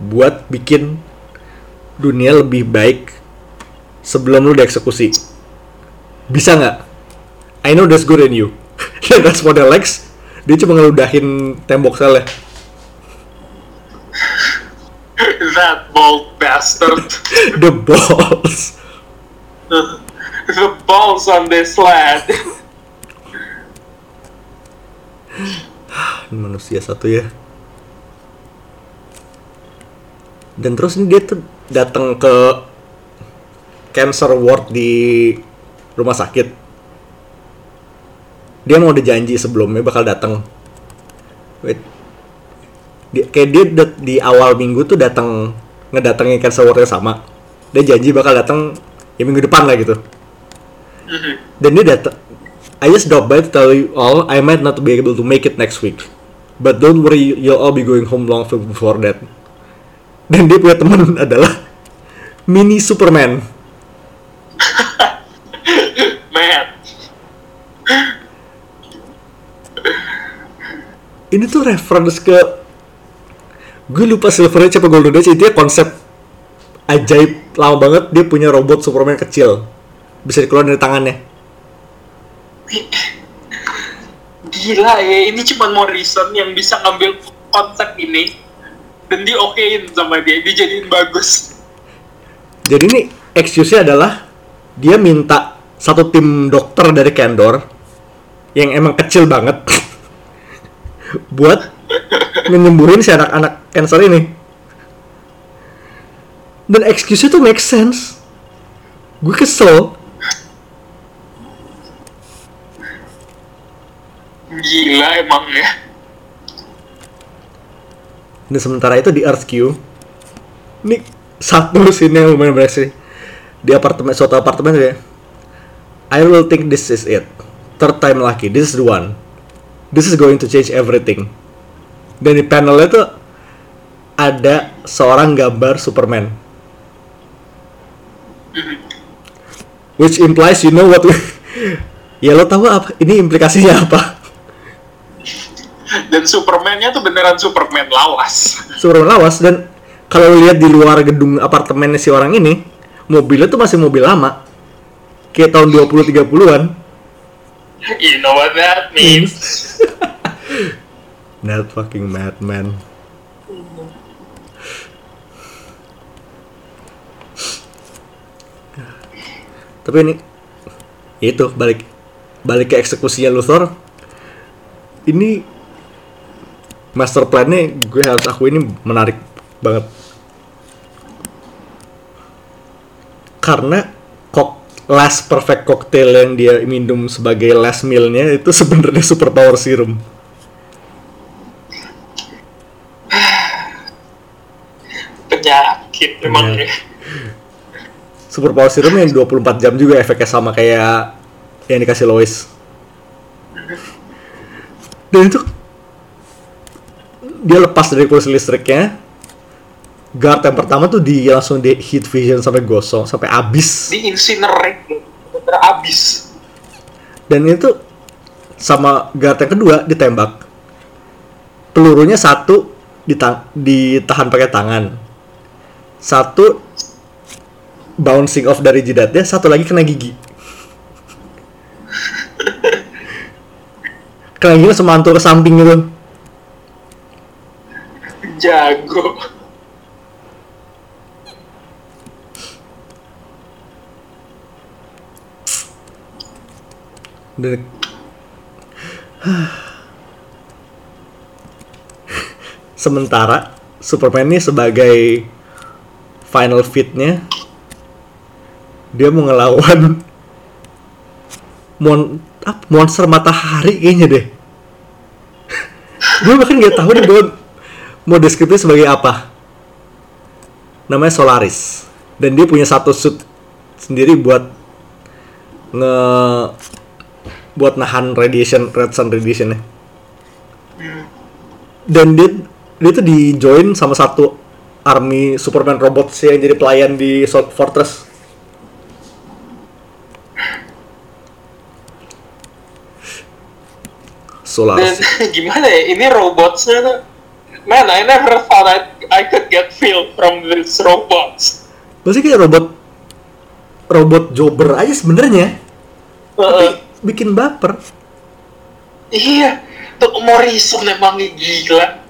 buat bikin dunia lebih baik sebelum lo dieksekusi. Bisa nggak? I know that's good in you. Dan responnya Lex, dia cuma ngeludahin tembok selnya. That bold bastard. The balls. the balls on this lad. Ini manusia satu ya. Dan terus ini dia tuh datang ke cancer ward di rumah sakit. Dia mau udah janji sebelumnya bakal datang. Wait. Dia, kayak dia dat- di awal minggu tuh datang ngedatengin cancer wardnya sama. Dia janji bakal datang ya minggu depan lah gitu. Mhm. Dan dia datang. I just dropped by to tell you all I might not be able to make it next week. But don't worry, you'll all be going home long before that. Dan dia punya teman adalah mini Superman. Man. Ini tuh reference ke gue lupa Silver Age apa Golden Age. Itu konsep ajaib lama banget dia punya robot Superman kecil. Bisa dikeluarin dari tangannya. Gila ya, ini cuma Morrison yang bisa ngambil konsep ini dan di okein sama dia, dijadiin bagus. Jadi ini excuse-nya adalah dia minta satu tim dokter dari Kendor yang emang kecil banget buat menyembuhin si anak-anak cancer ini. Dan excuse-nya tuh make sense. Gue kesel. Gila emang ya. Dan sementara itu di Earth Q, ini satu scene yang lumayan beres sih. Di apartemen, suatu apartemen ya. I will think this is it. Third time lucky, this is the one. This is going to change everything. Dan di panelnya tuh ada seorang gambar Superman. Which implies you know what we... ya lo tahu apa? Ini implikasinya apa? Dan Superman-nya tuh beneran Superman lawas. Superman lawas dan kalau lihat di luar gedung apartemennya si orang ini, mobilnya tuh masih mobil lama. Kayak tahun 20 30-an. You know what that means? That fucking madman. Tapi ini itu balik balik ke eksekusinya Luthor. Ini master plan-nya gue harus aku ini menarik banget. Karena last perfect cocktail yang dia minum sebagai last meal-nya itu sebenarnya super power serum. Penyakit emang Penyakit. ya. Super Power Serum yang 24 jam juga efeknya sama kayak yang dikasih Lois. Dan itu dia lepas dari kursi listriknya. Guard yang pertama tuh di langsung di heat vision sampai gosong sampai abis. Di incinerate bener abis. Dan itu sama guard yang kedua ditembak. Pelurunya satu dita- ditahan pakai tangan. Satu bouncing off dari jidatnya, satu lagi kena gigi. kena gigi langsung mantul ke samping gitu. Jago. Sementara Superman ini sebagai final fitnya dia mau ngelawan mon apa, monster matahari kayaknya deh. Gue bahkan nggak tahu gue mau deskripsinya sebagai apa. Namanya Solaris. Dan dia punya satu suit sendiri buat nge buat nahan radiation red sun radiationnya. Dan dia dia tuh di join sama satu army Superman robot sih yang jadi pelayan di Salt Fortress. Dan Solaris gimana ya, ini robotnya tuh, man, I never thought I, I could get feel from these robots. Maksudnya kayak robot robot jobber aja sebenarnya. Tapi Uh, bikin baper. Iya, tuh Morrison emang gila.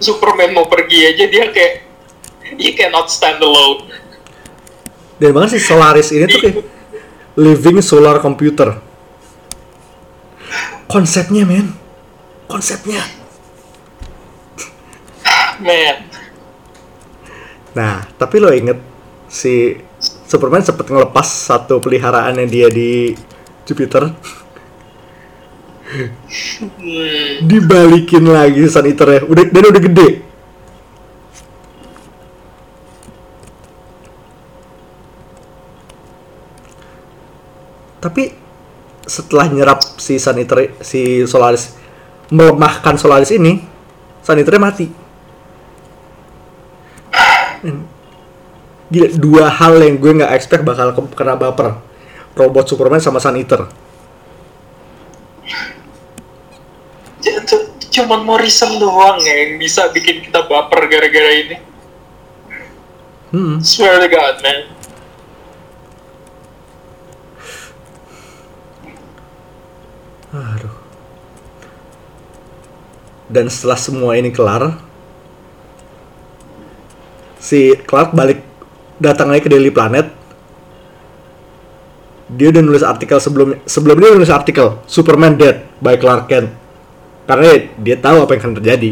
Superman mau pergi aja dia kayak, you cannot stand alone. dan banget sih Solaris ini tuh kayak living solar computer. Konsepnya men. Konsepnya. Man, nah tapi lo inget si Superman sempet ngelepas satu peliharaannya dia di Jupiter. Hmm, dibalikin lagi Sun Eater-nya udah dan udah gede. Tapi setelah nyerap si Sun Eater si Solaris melemahkan Solaris ini Sun Eater mati Gila, dua hal yang gue nggak expect bakal ke- kena baper robot Superman sama Sun Eater tuh cuman Morrison doang ya yang bisa bikin kita baper gara-gara ini. hmm. Swear to God, man. Aduh. Dan setelah semua ini kelar, si Clark balik datang lagi ke Daily Planet. Dia udah nulis artikel sebelum sebelum dia nulis artikel Superman Dead by Clark Kent. Karena dia, tahu apa yang akan terjadi.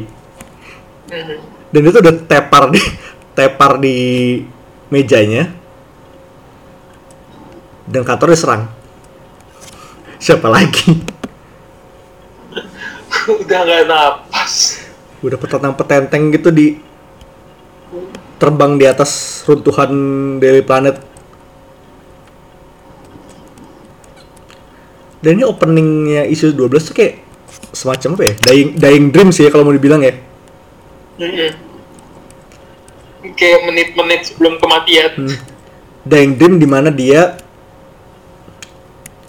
Dan itu udah tepar di tepar di mejanya. Dan kantor diserang. Siapa lagi? Udah gak napas. udah petentang petenteng gitu di terbang di atas runtuhan Daily Planet dan ini openingnya isu 12 tuh kayak semacam apa ya dying, dying dream sih ya kalau mau dibilang ya Mhm. Kayak menit-menit sebelum kematian. Hmm. dying dream di mana dia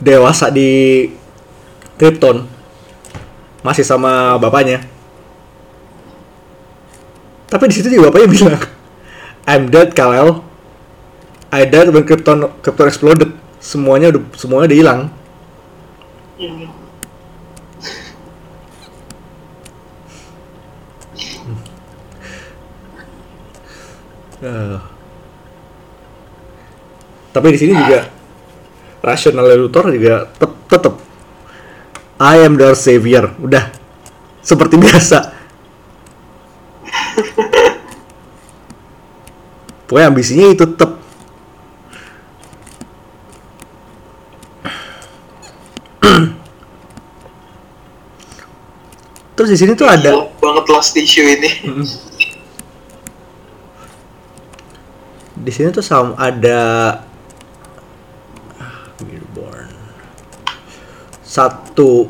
dewasa di Krypton masih sama bapaknya tapi di situ juga bapaknya bilang I'm dead Kal-El. I died when Krypton Krypton exploded. Semuanya udah semuanya udah hilang. Eh. tapi di sini juga rasional Luthor juga tet- tetep. I am their savior. Udah. Seperti biasa pokoknya ambisinya itu tetep terus di sini tuh ada Gila banget last issue ini. di sini tuh sama ada Reborn. satu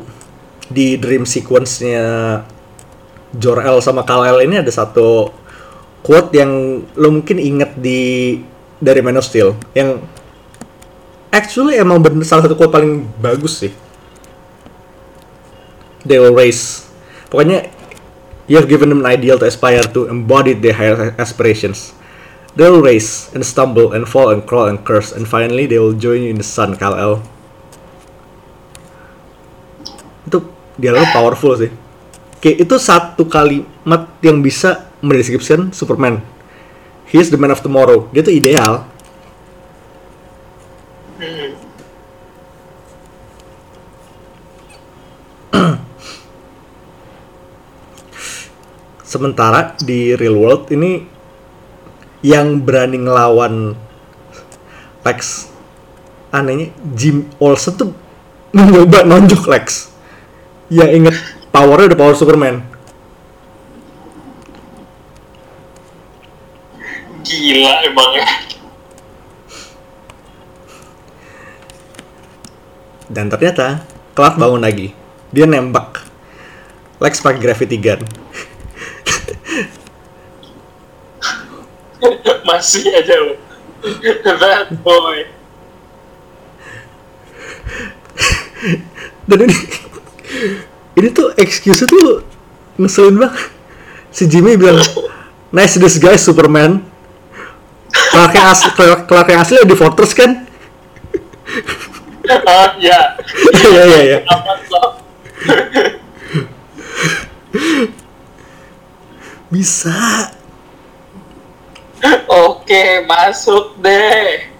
di dream sequence-nya Jor-El sama Kal-El ini ada satu quote yang lo mungkin inget di dari Man of Steel yang actually emang bener salah satu quote paling bagus sih they will raise pokoknya you have given them an ideal to aspire to embody their higher aspirations They will race and stumble and fall and crawl and curse and finally they will join you in the sun, Kal-El. Itu dialognya powerful sih. Kayak itu satu kalimat yang bisa mendeskripsikan Superman. He is the man of tomorrow. Dia tuh ideal. Sementara di real world ini yang berani ngelawan Lex anehnya Jim Olsen tuh mencoba nonjok Lex yang inget powernya udah power Superman Gila emang ya. dan ternyata Clark bangun lagi dia nembak Lex pakai gravity gun Masih aja lo. That boy. dan ini ini tuh excuse tuh ngeselin banget si Jimmy bilang nice this guy Superman Clark yang asli, Clark, yang asli di Fortress kan ya. iya iya iya Apa tuh? bisa Oke, masuk deh.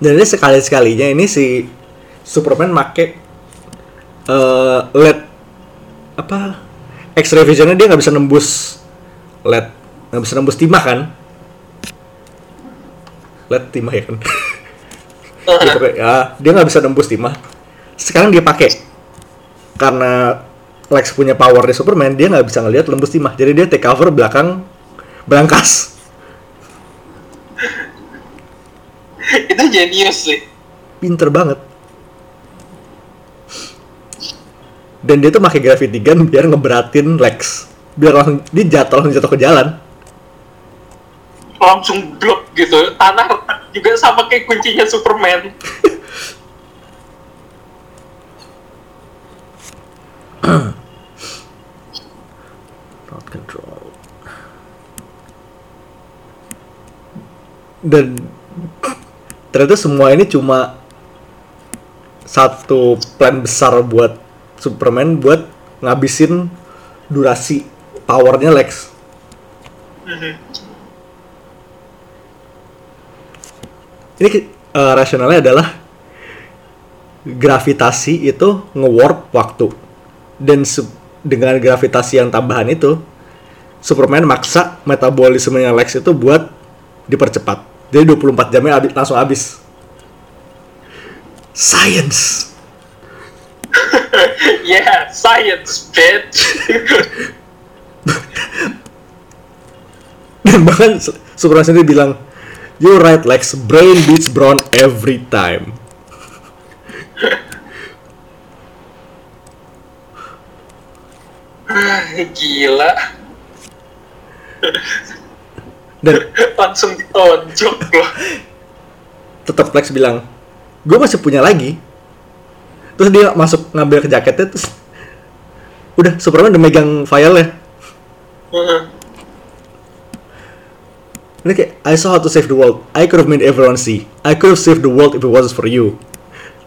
dan ini sekali sekalinya ini si Superman make eh LED apa X-ray visionnya dia nggak bisa nembus LED nggak bisa nembus timah kan? LED timah ya kan? Dia pakai- ya, dia nggak bisa nembus timah. Sekarang dia pakai. Karena Lex punya power di Superman dia nggak bisa ngelihat lembus timah. Jadi dia take cover belakang berangkas Itu jenius sih. pinter banget. Dan dia tuh pakai gravity gun biar ngeberatin Lex. Biar langsung dia jatuh langsung jatuh ke jalan Langsung blok gitu. Tanah retak juga sama kayak kuncinya Superman. not control dan ternyata semua ini cuma satu plan besar buat Superman buat ngabisin durasi powernya Lex ini eh, rasionalnya adalah gravitasi itu nge-warp waktu. Dan dengan gravitasi yang tambahan itu Superman maksa metabolismenya Lex itu buat dipercepat. Jadi 24 jamnya habis, langsung habis. Science. Yeah, science, bitch. dan bahkan Su- Superman sendiri bilang you right Lex brain beats brawn every time Gila. dan Langsung ditonjok loh. tetap Lex bilang gue masih punya lagi terus dia masuk ngambil ke jaketnya terus udah Superman udah megang file Heeh. Ini kayak I saw how to save the world I could have made everyone see I could have saved the world if it wasn't for you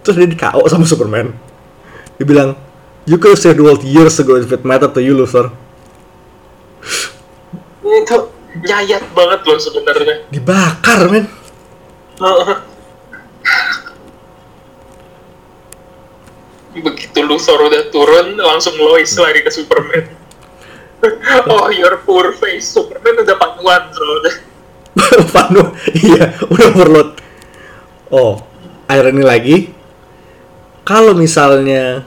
terus dia di KO sama Superman dia bilang you could have saved the world years ago if it mattered to you Luthor Itu nyayat banget loh sebenarnya. dibakar men. Begitu Luthor udah turun, langsung Lois lari ke Superman. oh, your poor face. Superman udah panuan soalnya. Panu, iya, udah overload. Oh, irony lagi. Kalau misalnya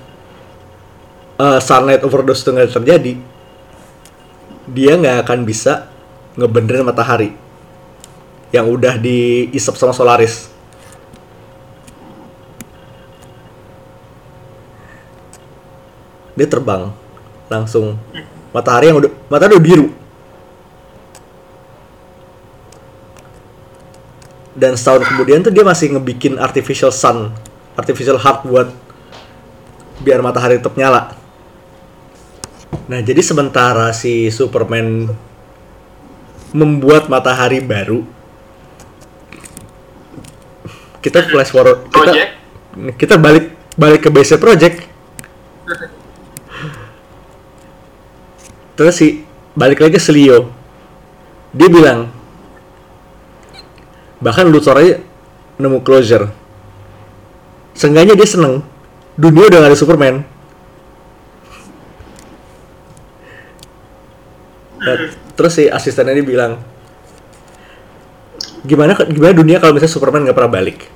uh, sunlight overdose itu nggak terjadi, dia nggak akan bisa ngebenerin matahari yang udah diisap sama Solaris. Dia terbang langsung matahari yang udah matahari udah biru dan setahun kemudian tuh dia masih ngebikin artificial sun, artificial heart buat biar matahari tetap nyala. Nah, jadi sementara si Superman membuat matahari baru, kita flash forward, kita, Project. kita balik balik ke base project. Terus si balik lagi ke Leo. Dia bilang, bahkan Luthor aja nemu closure seenggaknya dia seneng dunia udah gak ada Superman Nah, terus si asistennya ini bilang, gimana gimana dunia kalau misalnya Superman nggak pernah balik?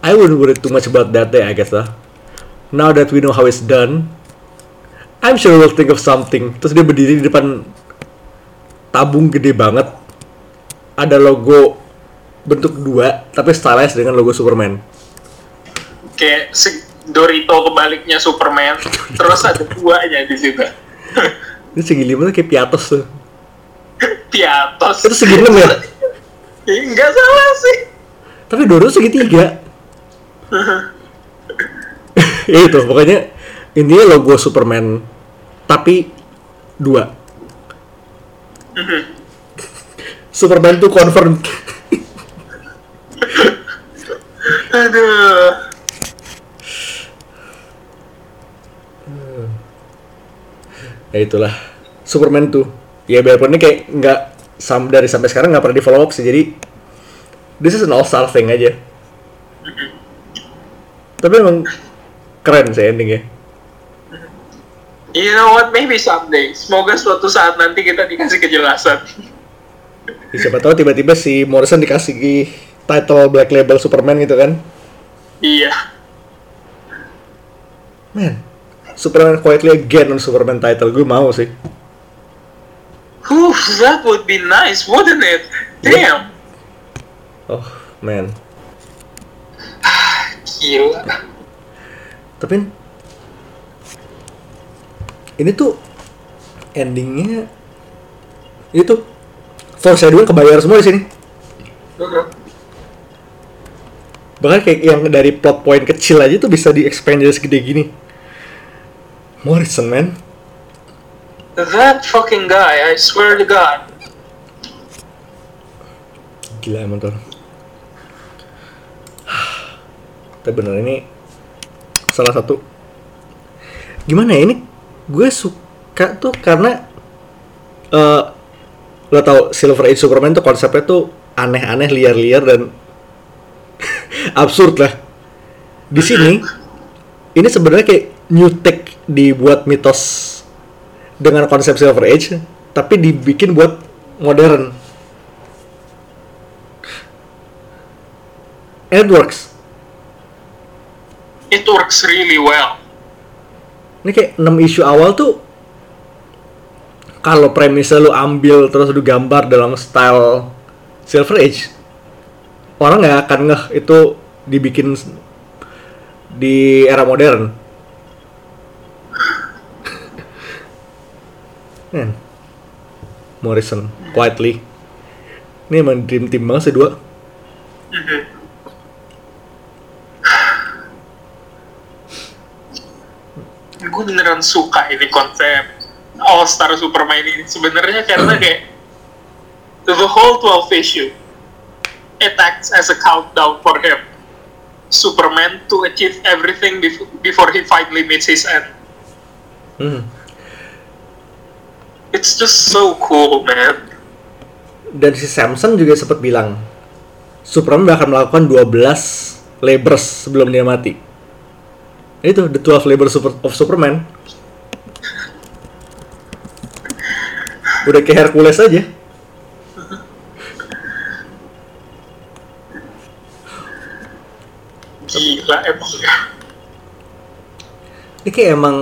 I wouldn't worry too much about that day, I guess lah. Now that we know how it's done, I'm sure we'll think of something. Terus dia berdiri di depan tabung gede banget. Ada logo bentuk dua, tapi stylized dengan logo Superman. Kayak Dorito kebaliknya Superman, terus ada duanya di situ. Ini segi lima tuh kayak piatos tuh. Piatos. Itu segi enam ya? Ih, Nggak salah sih. Tapi Doro segitiga. ya itu, pokoknya intinya logo Superman tapi dua. Superman tuh confirm. Aduh. ya itulah Superman tuh. Ya biarpun ini kayak nggak sam dari sampai sekarang nggak pernah di follow up sih. Jadi this is an all star thing aja. Tapi emang keren sih endingnya. You know what? Maybe someday. Semoga suatu saat nanti kita dikasih kejelasan. Ya, siapa tahu tiba-tiba si Morrison dikasih title Black Label Superman gitu kan. Iya. Man, Superman quietly again on Superman title. Gue mau sih. Whew, that would be nice, wouldn't it? Damn. Oh, man. Gila. Tapi ini tuh endingnya itu foreshadowing kebayar semua di sini. Bahkan kayak yang dari plot point kecil aja tuh bisa di expand jadi segede gini. Morrison, man. That fucking guy, I swear to God. Gila emang tuh. Tapi bener ini salah satu gimana ya ini gue suka tuh karena eh lo tau Silver Age Superman tuh konsepnya tuh aneh-aneh liar-liar dan absurd lah. Di sini ini sebenarnya kayak new take dibuat mitos dengan konsep Silver Age tapi dibikin buat modern. It works. It works really well. ini kayak 6 isu awal tuh kalau premisnya lu ambil terus lu gambar dalam style Silver Age orang nggak akan ngeh itu dibikin di era modern. Man. Morrison quietly ini emang dream team banget sih dua. Gue beneran suka ini konsep All Star Superman ini. Sebenarnya karena kayak the whole 12 issue it acts as a countdown for him. Superman to achieve everything bef- before he finally meets his end. Hmm. It's just so cool, man. dan si Samson juga sempat bilang Superman bakal melakukan 12 labors sebelum dia mati. Itu the 12 labors of Superman. Udah kayak Hercules aja. Gila emang. Ini kayak emang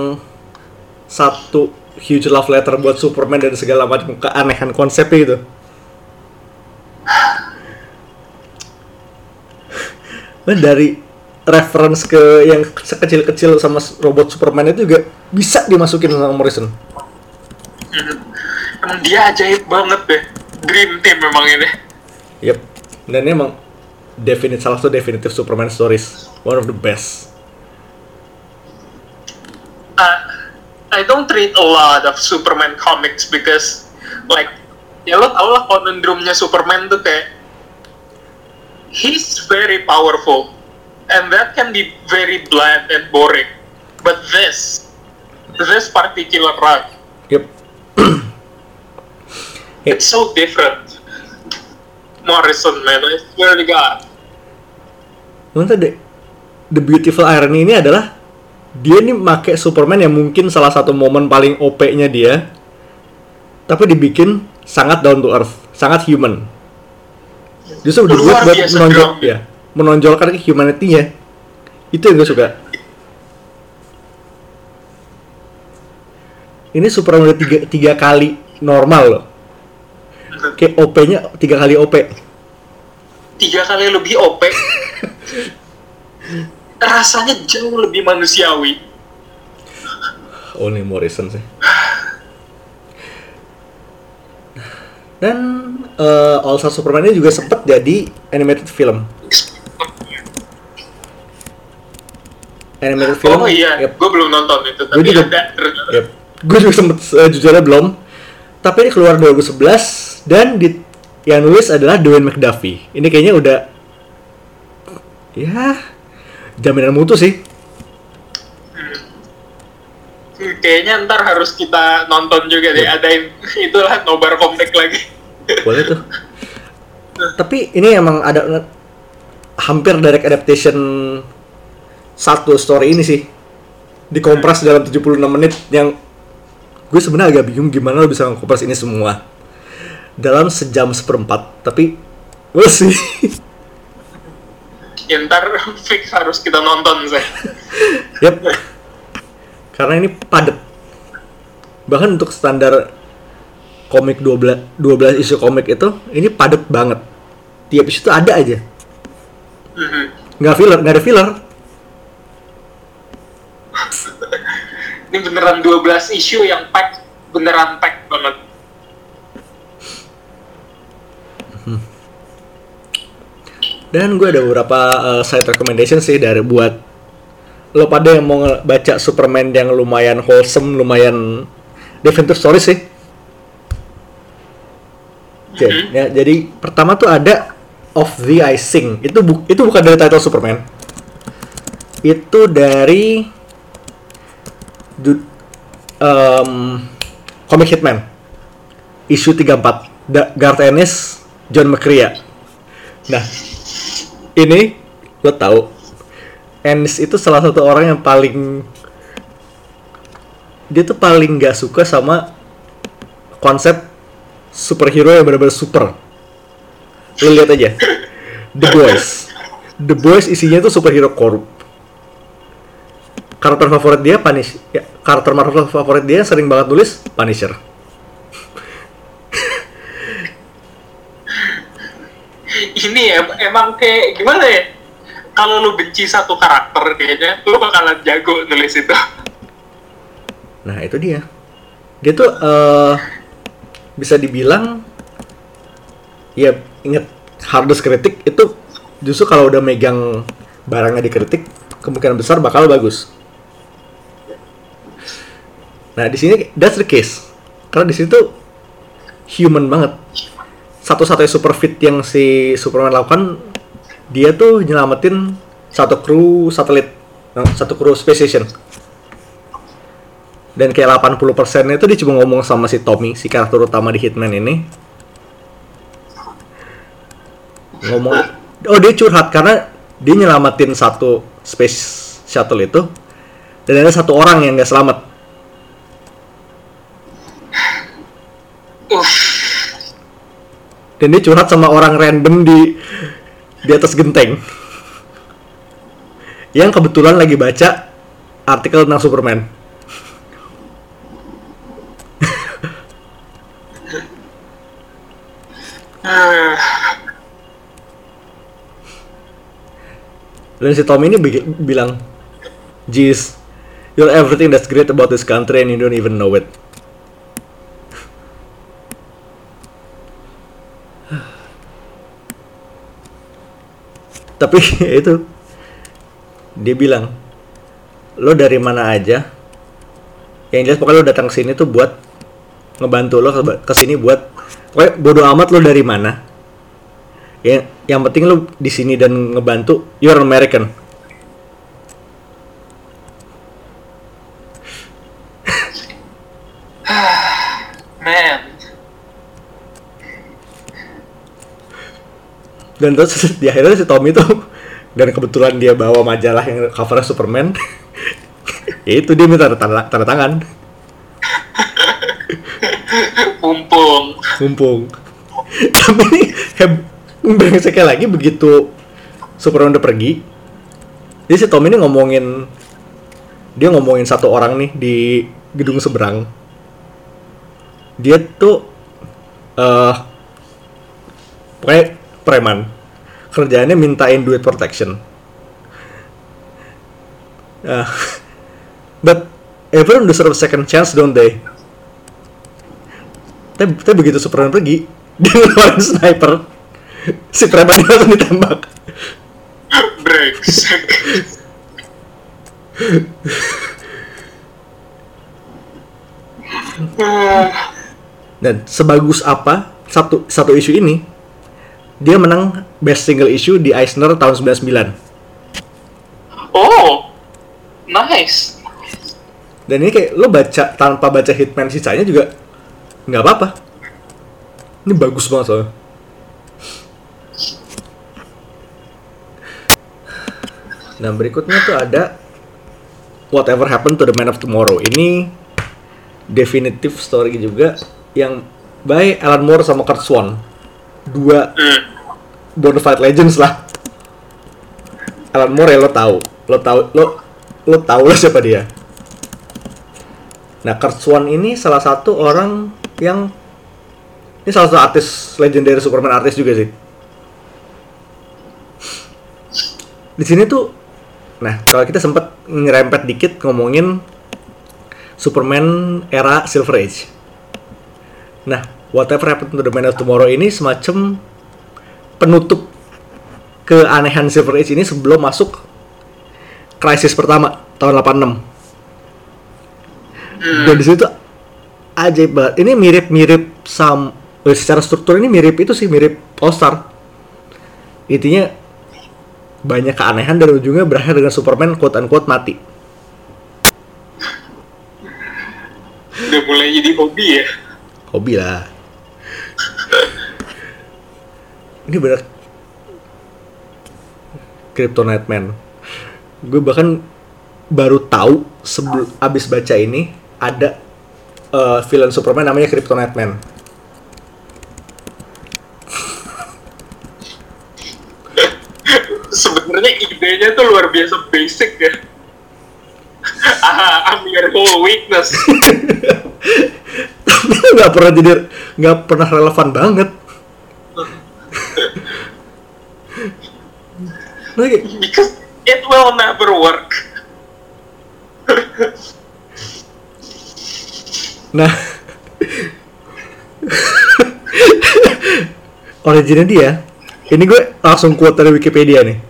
satu huge love letter buat Superman dan segala macam keanehan konsepnya gitu. Dan dari reference ke yang sekecil-kecil sama robot Superman itu juga bisa dimasukin sama Morrison. Emang dia ajaib banget deh. Dream team memang ini. Yep. Dan ini emang definite salah satu definitive Superman stories. One of the best. uh, I don't read a lot of Superman comics because like ya lo tau lah conundrumnya Superman tuh kayak he's very powerful and that can be very bland and boring but this this particular run Yep. it's so different Morrison man I swear to God Menurut the, the beautiful irony ini adalah dia nih make Superman yang mungkin salah satu momen paling OP-nya dia tapi dibikin sangat down to earth, sangat human. Justru dibuat buat menonjol, grounded. ya, menonjolkan humanity-nya. Itu yang gue suka. Ini Superman udah tiga, tiga kali normal loh. Kayak OP-nya tiga kali OP. tiga kali lebih OP rasanya jauh lebih manusiawi Only Morrison sih. Dan eh, All Star Superman ini juga sempet jadi animated film. Animated film. oh iya Yep. gue belum nonton itu Gua tapi juga- ada. Yep. Gue juga sempet uh, jujur aja belum. Tapi ini keluar 2011 dan di yang nulis adalah Dwayne McDuffie. Ini kayaknya udah ya jaminan mutu sih. Hmm, kayaknya ntar harus kita nonton juga deh adain itulah nobar komplek lagi Boleh tuh. Tapi ini emang ada hampir direct adaptation satu story ini sih. Dikompres dalam 76 menit yang gue sebenarnya agak bingung gimana lo bisa ngkompres ini semua dalam sejam seperempat. Tapi we'll see. ya, ntar fix harus kita nonton saya Yap. Karena ini padat. Bahkan untuk standar komik 12 12 isu komik itu ini padat banget. Tiap isu itu ada aja. Mhm. Nggak filler, nggak ada filler. ini beneran 12 isu yang pack beneran pack banget Dan gue ada beberapa uh, side recommendation sih dari buat lo pada yang mau baca Superman yang lumayan wholesome, lumayan adventure story sih. Oke, Mhm. ya, jadi pertama tuh ada Of the Icing. Itu bu- itu bukan dari title Superman. Itu dari em, Comic Hitman. Issue 34. Da- Garth Ennis, John McCrea. Nah, ini gue tahu Ennis itu salah satu orang yang paling dia tuh paling nggak suka sama konsep superhero yang benar-benar super. Lu lihat aja. The Boys. The Boys isinya tuh superhero korup. Karakter favorit dia Punish. Ya, karakter Marvel favorit dia sering banget nulis Punisher. Ini em- emang kayak gimana ya kalau lu benci satu karakter kayaknya lu bakalan jago nulis itu Nah itu dia. Dia tuh eh bisa dibilang ya inget hardest kritik itu justru kalau udah megang barangnya dikritik kemungkinan besar bakal bagus. Nah di sini that's the case karena di situ human banget. Satu-satunya super fit yang si Superman lakukan dia tuh nyelamatin satu kru satelit, eh, satu kru space station dan kayak 80% itu dia cuma ngomong sama si Tommy, si karakter utama di Hitman ini. Ngomong, oh dia curhat karena dia nyelamatin satu space shuttle itu dan ada satu orang yang nggak selamat. Dan dia curhat sama orang random di di atas genteng. Yang kebetulan lagi baca artikel tentang Superman. Dan si Tommy ini bi- bilang, Jeez, you're everything that's great about this country and you don't even know it. Tapi itu, dia bilang, lo dari mana aja? Yang jelas pokoknya lo datang ke sini tuh buat ngebantu lo ke- sini buat, pokoknya bodo amat lo dari mana. Ya, yang penting lu di sini dan ngebantu, you're an American. man Dan terus di akhirnya si Tommy tuh dan kebetulan dia bawa majalah yang covernya Superman. ya itu dia minta tanda, tanda tangan. mumpung mumpung tapi ini brengseknya lagi begitu Superman udah pergi jadi si Tom ini ngomongin dia ngomongin satu orang nih di gedung seberang dia tuh eh pokoknya preman kerjaannya mintain duit protection. Ah, but everyone deserve a second chance don't they? Tapi, tapi begitu Superman pergi dia ngeluarin sniper. Si preman ini langsung ditembak. Brengsek dan sebagus apa satu satu isu ini dia menang best single issue di Eisner tahun 99 oh nice. Dan ini kayak lo baca tanpa baca Hitman sisanya juga nggak apa-apa. Ini bagus banget soalnya. Nah berikutnya tuh ada Whatever Happened to the Man of Tomorrow. Ini definitive story juga yang by Alan Moore sama Kurt Swan dua hmm. Bonafide legends lah. Alan Moore ya lo tahu lo tahu lo lo tahu lah siapa dia. Nah Kurt Swan ini salah satu orang yang ini salah satu artis legendary Superman artis juga sih. Di sini tuh nah kalau kita sempat nyerempet dikit ngomongin Superman era Silver Age. Nah Whatever Happened to the Man of Tomorrow ini semacam penutup keanehan Silver Age ini sebelum masuk krisis pertama tahun 86 dan di situ ajaib banget. Ini mirip-mirip sam eh, secara struktur ini mirip itu sih mirip All Star intinya banyak keanehan dan ujungnya berakhir dengan Superman quote unquote mati. Udah mulai jadi hobi ya? Hobi lah ini bener Kryptonite Man gue bahkan baru tahu sebelum abis baca ini ada eh, villain Superman namanya Kryptonite Man sebenarnya idenya tuh luar biasa basic ya. Ah I'm your whole weakness. Tapi nggak pernah jadi nggak pernah relevan banget lagi because it will never work Nah, originnya dia, ini gue langsung quote dari Wikipedia nih.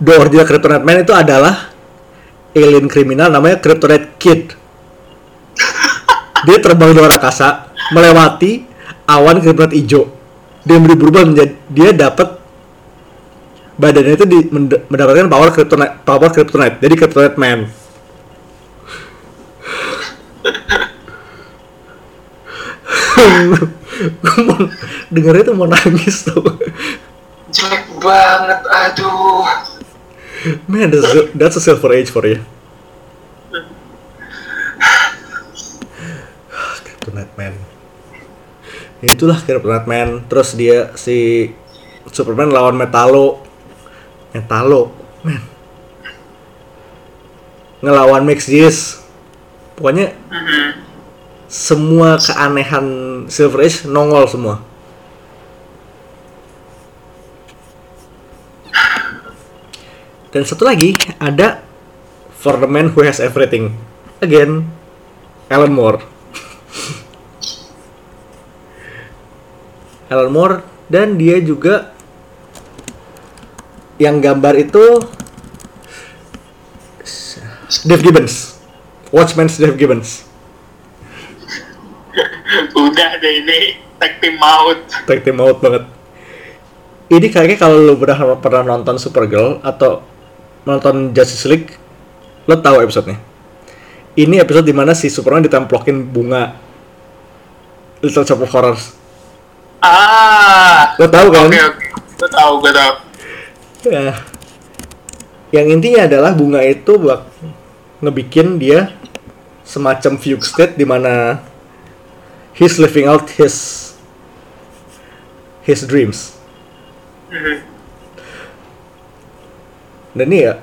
The original Kryptonite Man itu adalah alien kriminal namanya Kryptonite Kid. Dia terbang di luar angkasa, melewati awan Kryptonite hijau. Dia berubah menjadi dia dapat badannya itu di, mend- mendapatkan power Kryptonite, power Kryptonite. Jadi Kryptonite Man. gue mau dengernya tuh mau nangis tuh jelek banget aduh man that's a, that's a silver age for you Kryptonite Man itulah Kryptonite Man terus dia si Superman lawan Metalo Metalo man ngelawan Max Jis pokoknya Mhm. semua keanehan Silver Age nongol semua. Dan satu lagi ada For the Man Who Has Everything. Again, Alan Moore. Alan Moore dan dia juga yang gambar itu Dave Gibbons. Watchmen's Dave Gibbons. udah deh ini tag team maut Tag team out banget. Ini kayaknya kalau lu pernah pernah nonton Supergirl atau nonton Justice League, lo tahu episodenya. Ini episode di mana si Superman ditemplokin bunga Little Shop of Horrors. Ah Lo tahu kan? oke oke gue tahu gue tahu Ya. Yang intinya adalah bunga itu buat ngebikin dia semacam fugue state di mana he's living out his his dreams. Mhm. Dan ini ya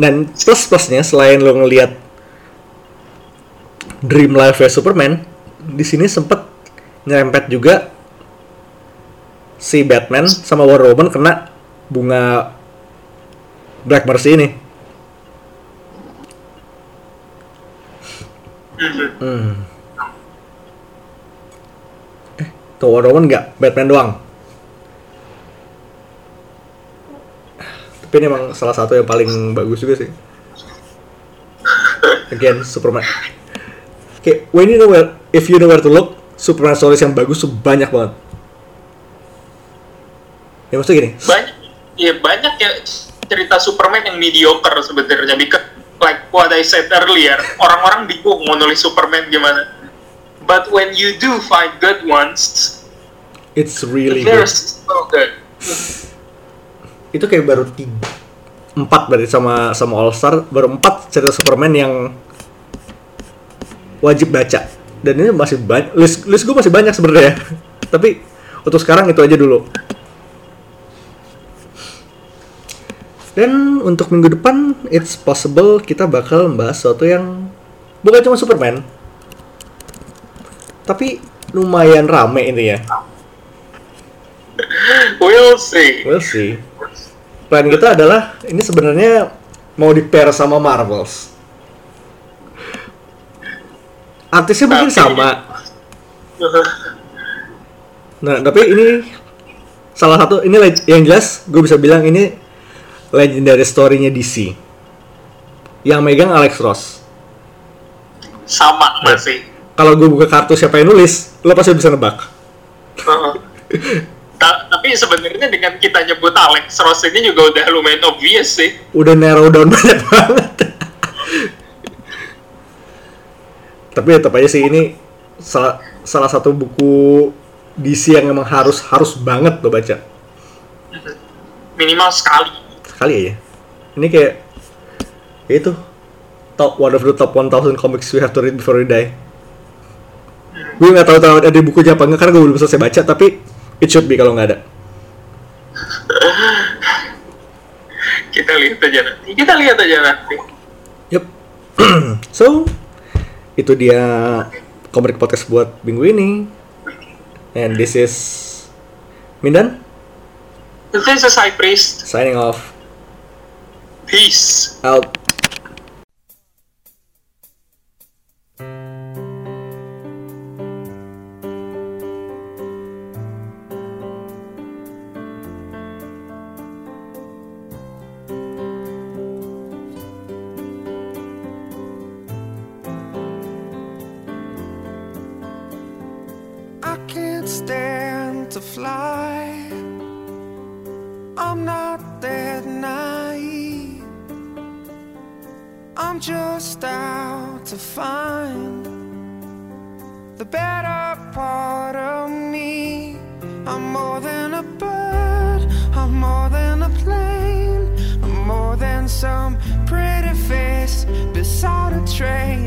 dan plus plusnya selain lo ngelihat dream life ya Superman, di sini sempet nyerempet juga si Batman sama Wonder Woman kena bunga Black Mercy ini. Hmm. Eh, tuh Wonder Woman nggak, Batman doang. Tapi ini emang salah satu yang paling bagus juga sih. Again, Superman. Oke, when you know where, if you know where to look, Superman stories yang bagus tuh banyak banget. Ya maksudnya gini, banyak ya banyak ya cerita Superman yang mediocre sebenarnya because like what I said earlier orang-orang bingung mau nulis Superman gimana but when you do find good ones it's really good. so good Itu kayak baru tiga, empat berarti sama sama All Star, baru empat cerita Superman yang wajib baca. Dan ini masih banyak, list, list gue masih banyak sebenarnya. Tapi untuk sekarang itu aja dulu. Dan untuk minggu depan, it's possible kita bakal membahas sesuatu yang bukan cuma Superman, tapi lumayan rame ini ya. we'll see We'll see. Plan kita adalah ini sebenarnya mau di pair sama Marvels. Artisnya mungkin Tapi- sama. Nah, tapi ini salah satu ini yang jelas gue bisa bilang ini legendary story-nya DC. Yang megang Alex Ross. sama masih Kalau gue buka kartu siapa yang nulis, lo pasti bisa nebak. Heeh. Ta- tapi sebenarnya dengan kita nyebut Alex Ross ini juga udah lumayan obvious sih udah narrow down banyak banget. Tapi tetap aja sih ini salah, salah satu buku DC yang emang harus harus banget lo baca minimal sekali sekali aja. Ini kayak ya itu top one of the top 1000 comics we have to read before we die. Gue nggak tahu tahu ada bukunya apa enggak karena gue belum selesai baca tapi it should be kalau nggak ada. kita lihat aja nanti kita lihat aja nanti Yup. so, itu dia komik podcast buat minggu ini. And this is Mindan this is High Priest signing off peace out. To fly. I'm not that naive. I'm just out to find the better part of me. I'm more than a bird, I'm more than a plane, I'm more than some pretty face beside a train,